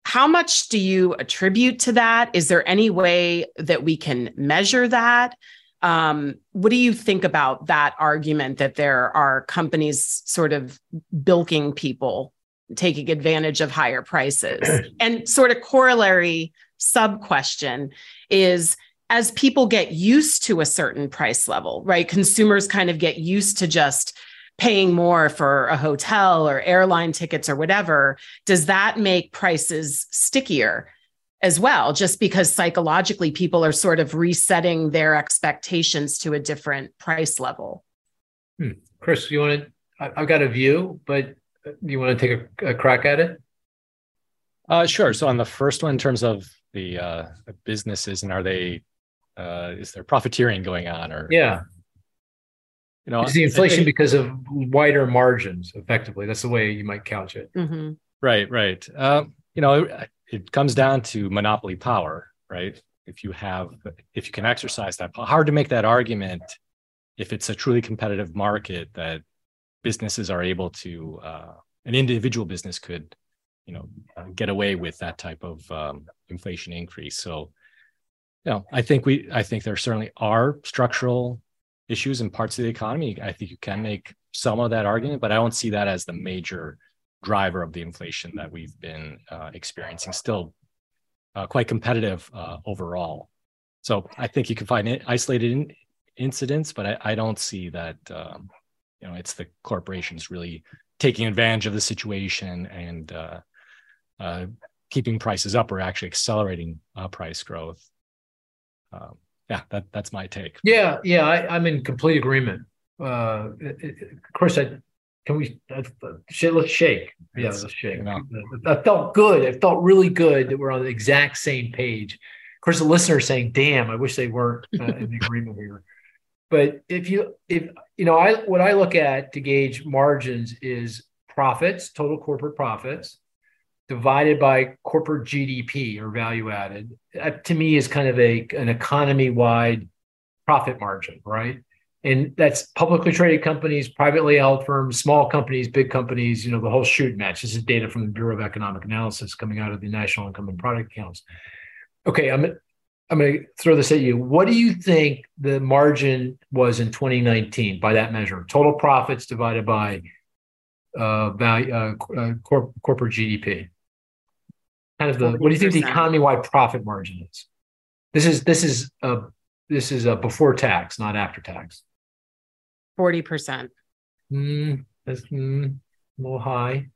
how much do you attribute to that? Is there any way that we can measure that? Um, what do you think about that argument that there are companies sort of bilking people, taking advantage of higher prices? and sort of corollary sub question is as people get used to a certain price level, right? Consumers kind of get used to just paying more for a hotel or airline tickets or whatever, does that make prices stickier as well? Just because psychologically people are sort of resetting their expectations to a different price level. Cris, you want to? I've got a view, but you want to take a, a crack at it? Uh, sure. So on the first one, in terms of the, uh, the businesses and are they, uh, is there profiteering going on or, Yeah. you know, Is the inflation think- because of wider margins? Effectively, that's the way you might couch it. Mm-hmm. Right, right. Um, you know, it, it comes down to monopoly power, right? If you have, if you can exercise that, hard to make that argument if it's a truly competitive market that businesses are able to, uh, an individual business could, you know, uh, get away with that type of um, inflation increase. So, you know, I think we, I think there certainly are structural issues in parts of the economy. I think you can make some of that argument, but I don't see that as the major driver of the inflation that we've been uh, experiencing. Still uh, quite competitive uh, overall. So I think you can find it, isolated in, incidents, but I, I don't see that um, you know it's the corporations really taking advantage of the situation and uh, uh, keeping prices up or actually accelerating uh, price growth. Um, yeah, that that's my take. Yeah, yeah, I, I'm in complete agreement. It- it- I, can we? Uh, shit, let's shake. Yeah, let's shake. You know. I felt good. It felt really good that we're on the exact same page. Of course, the listener is saying, "Damn, I wish they weren't uh, in agreement here." But if you, if you know, I what I look at to gauge margins is profits, total corporate profits, divided by corporate GDP or value added. That to me is kind of a an economy wide profit margin, right? And that's publicly traded companies, privately held firms, small companies, big companies, you know, the whole shoot match. This is data from the Bureau of Economic Analysis coming out of the National Income and Product Accounts. Okay, I'm I'm going to throw this at you. What do you think the margin was in 2019 by that measure? Total profits divided by uh, value, uh, uh, corp, corporate GDP. Kind of the. What do you think the economy-wide profit margin is? This is this is a this is a before tax, not after tax. 40%. Mm, that's mm, a little high.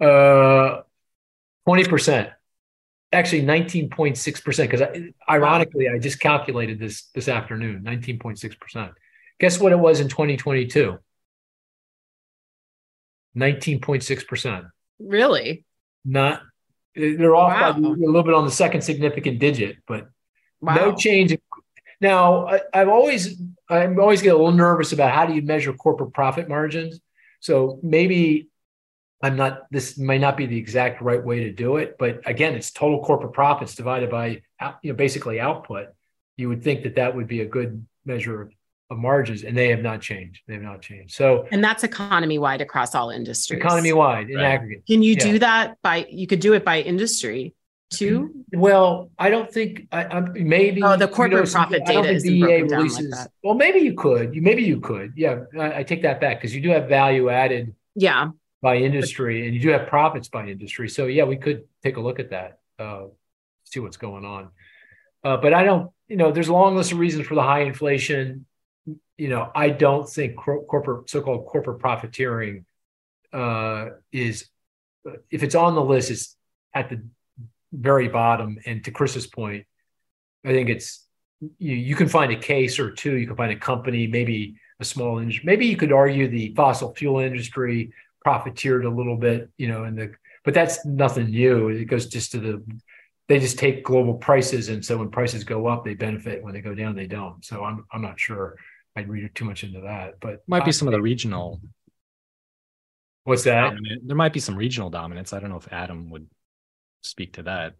Uh, twenty percent. Actually, nineteen point six percent. Because ironically, I just calculated this this afternoon. Nineteen point six percent. Guess what it was in twenty twenty two? Nineteen point six percent. Really? Not. They're off by a little bit on the second significant digit, but Wow. no change. Now, I, I've always, I'm always get a little nervous about how do you measure corporate profit margins. So maybe I'm not. This may not be the exact right way to do it, but again, it's total corporate profits divided by, you know, basically output. You would think that that would be a good measure of, of margins, and they have not changed. They have not changed. So And that's economy wide across all industries. economy wide in Right. aggregate. Can you Yeah. do that by, you could do it by industry too? Well, I don't think I, I maybe. Oh, the you corporate know, some- profit I don't data think isn't DEA broken down like. Well, maybe you could. You maybe you could. Yeah, I, I take that back because you do have value added Yeah. by industry and you do have profits by industry. So yeah, we could take a look at that. Uh, see what's going on. Uh, but I don't. You know, there's a long list of reasons for the high inflation. You know, I don't think cor- corporate so-called corporate profiteering uh, is if it's on the list, it's at the very bottom. And to Cris's point, I think it's you, you can find a case or two. You can find a company, maybe a small industry. Maybe you could argue the fossil fuel industry profiteered a little bit, you know, and the but that's nothing new. It goes just to the they just take global prices, and so when prices go up, they benefit. When they go down, they don't. So I'm I'm not sure I'd read too much into that, but might be some of the regional. What's that? There might be some regional dominance. I don't know if Adam would speak to that.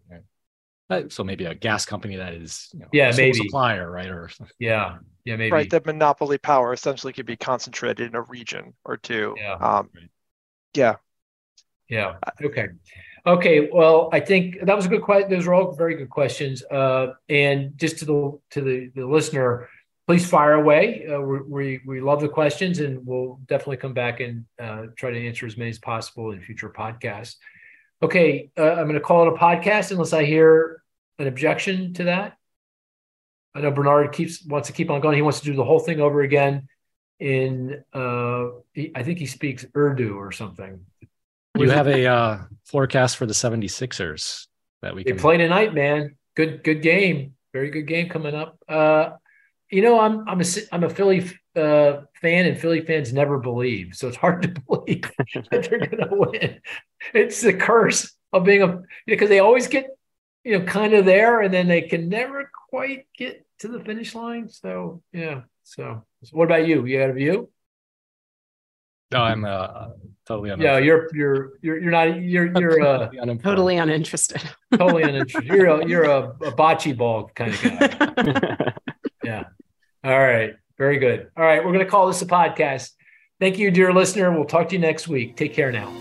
Uh, so maybe a gas company that is, you know, yeah, maybe supplier, right? Or yeah, yeah, maybe right. That monopoly power essentially could be concentrated in a region or two. Yeah, um, right. yeah, yeah. Okay, okay. Well, I think that was a good question. Those are all very good questions. Uh, and just to the to the the listener, please fire away. Uh, we we love the questions, and we'll definitely come back and uh, try to answer as many as possible in future podcasts. Okay, uh, I'm going to call it a podcast unless I hear an objection to that. I know Bernard keeps wants to keep on going. He wants to do the whole thing over again. In uh, he, I think he speaks Urdu or something. You have a uh, forecast for the 76ers that we can they play tonight, man? Good, good game. Very good game coming up. Uh, you know, I'm I'm a I'm a Philly uh, fan, and Philly fans never believe, so it's hard to believe that they're going to win. It's the curse of being a because they always get you know kind of there, and then they can never quite get to the finish line. So yeah. So, so what about you? You got a view? No, I'm uh, totally uninterested. Yeah, you're you're you're you're not you're you're uh, totally uninterested. totally uninterested. You're a you're a, a bocce ball kind of guy. yeah. All right. Very good. All right. We're going to call this a podcast. Thank you, dear listener. We'll talk to you next week. Take care now.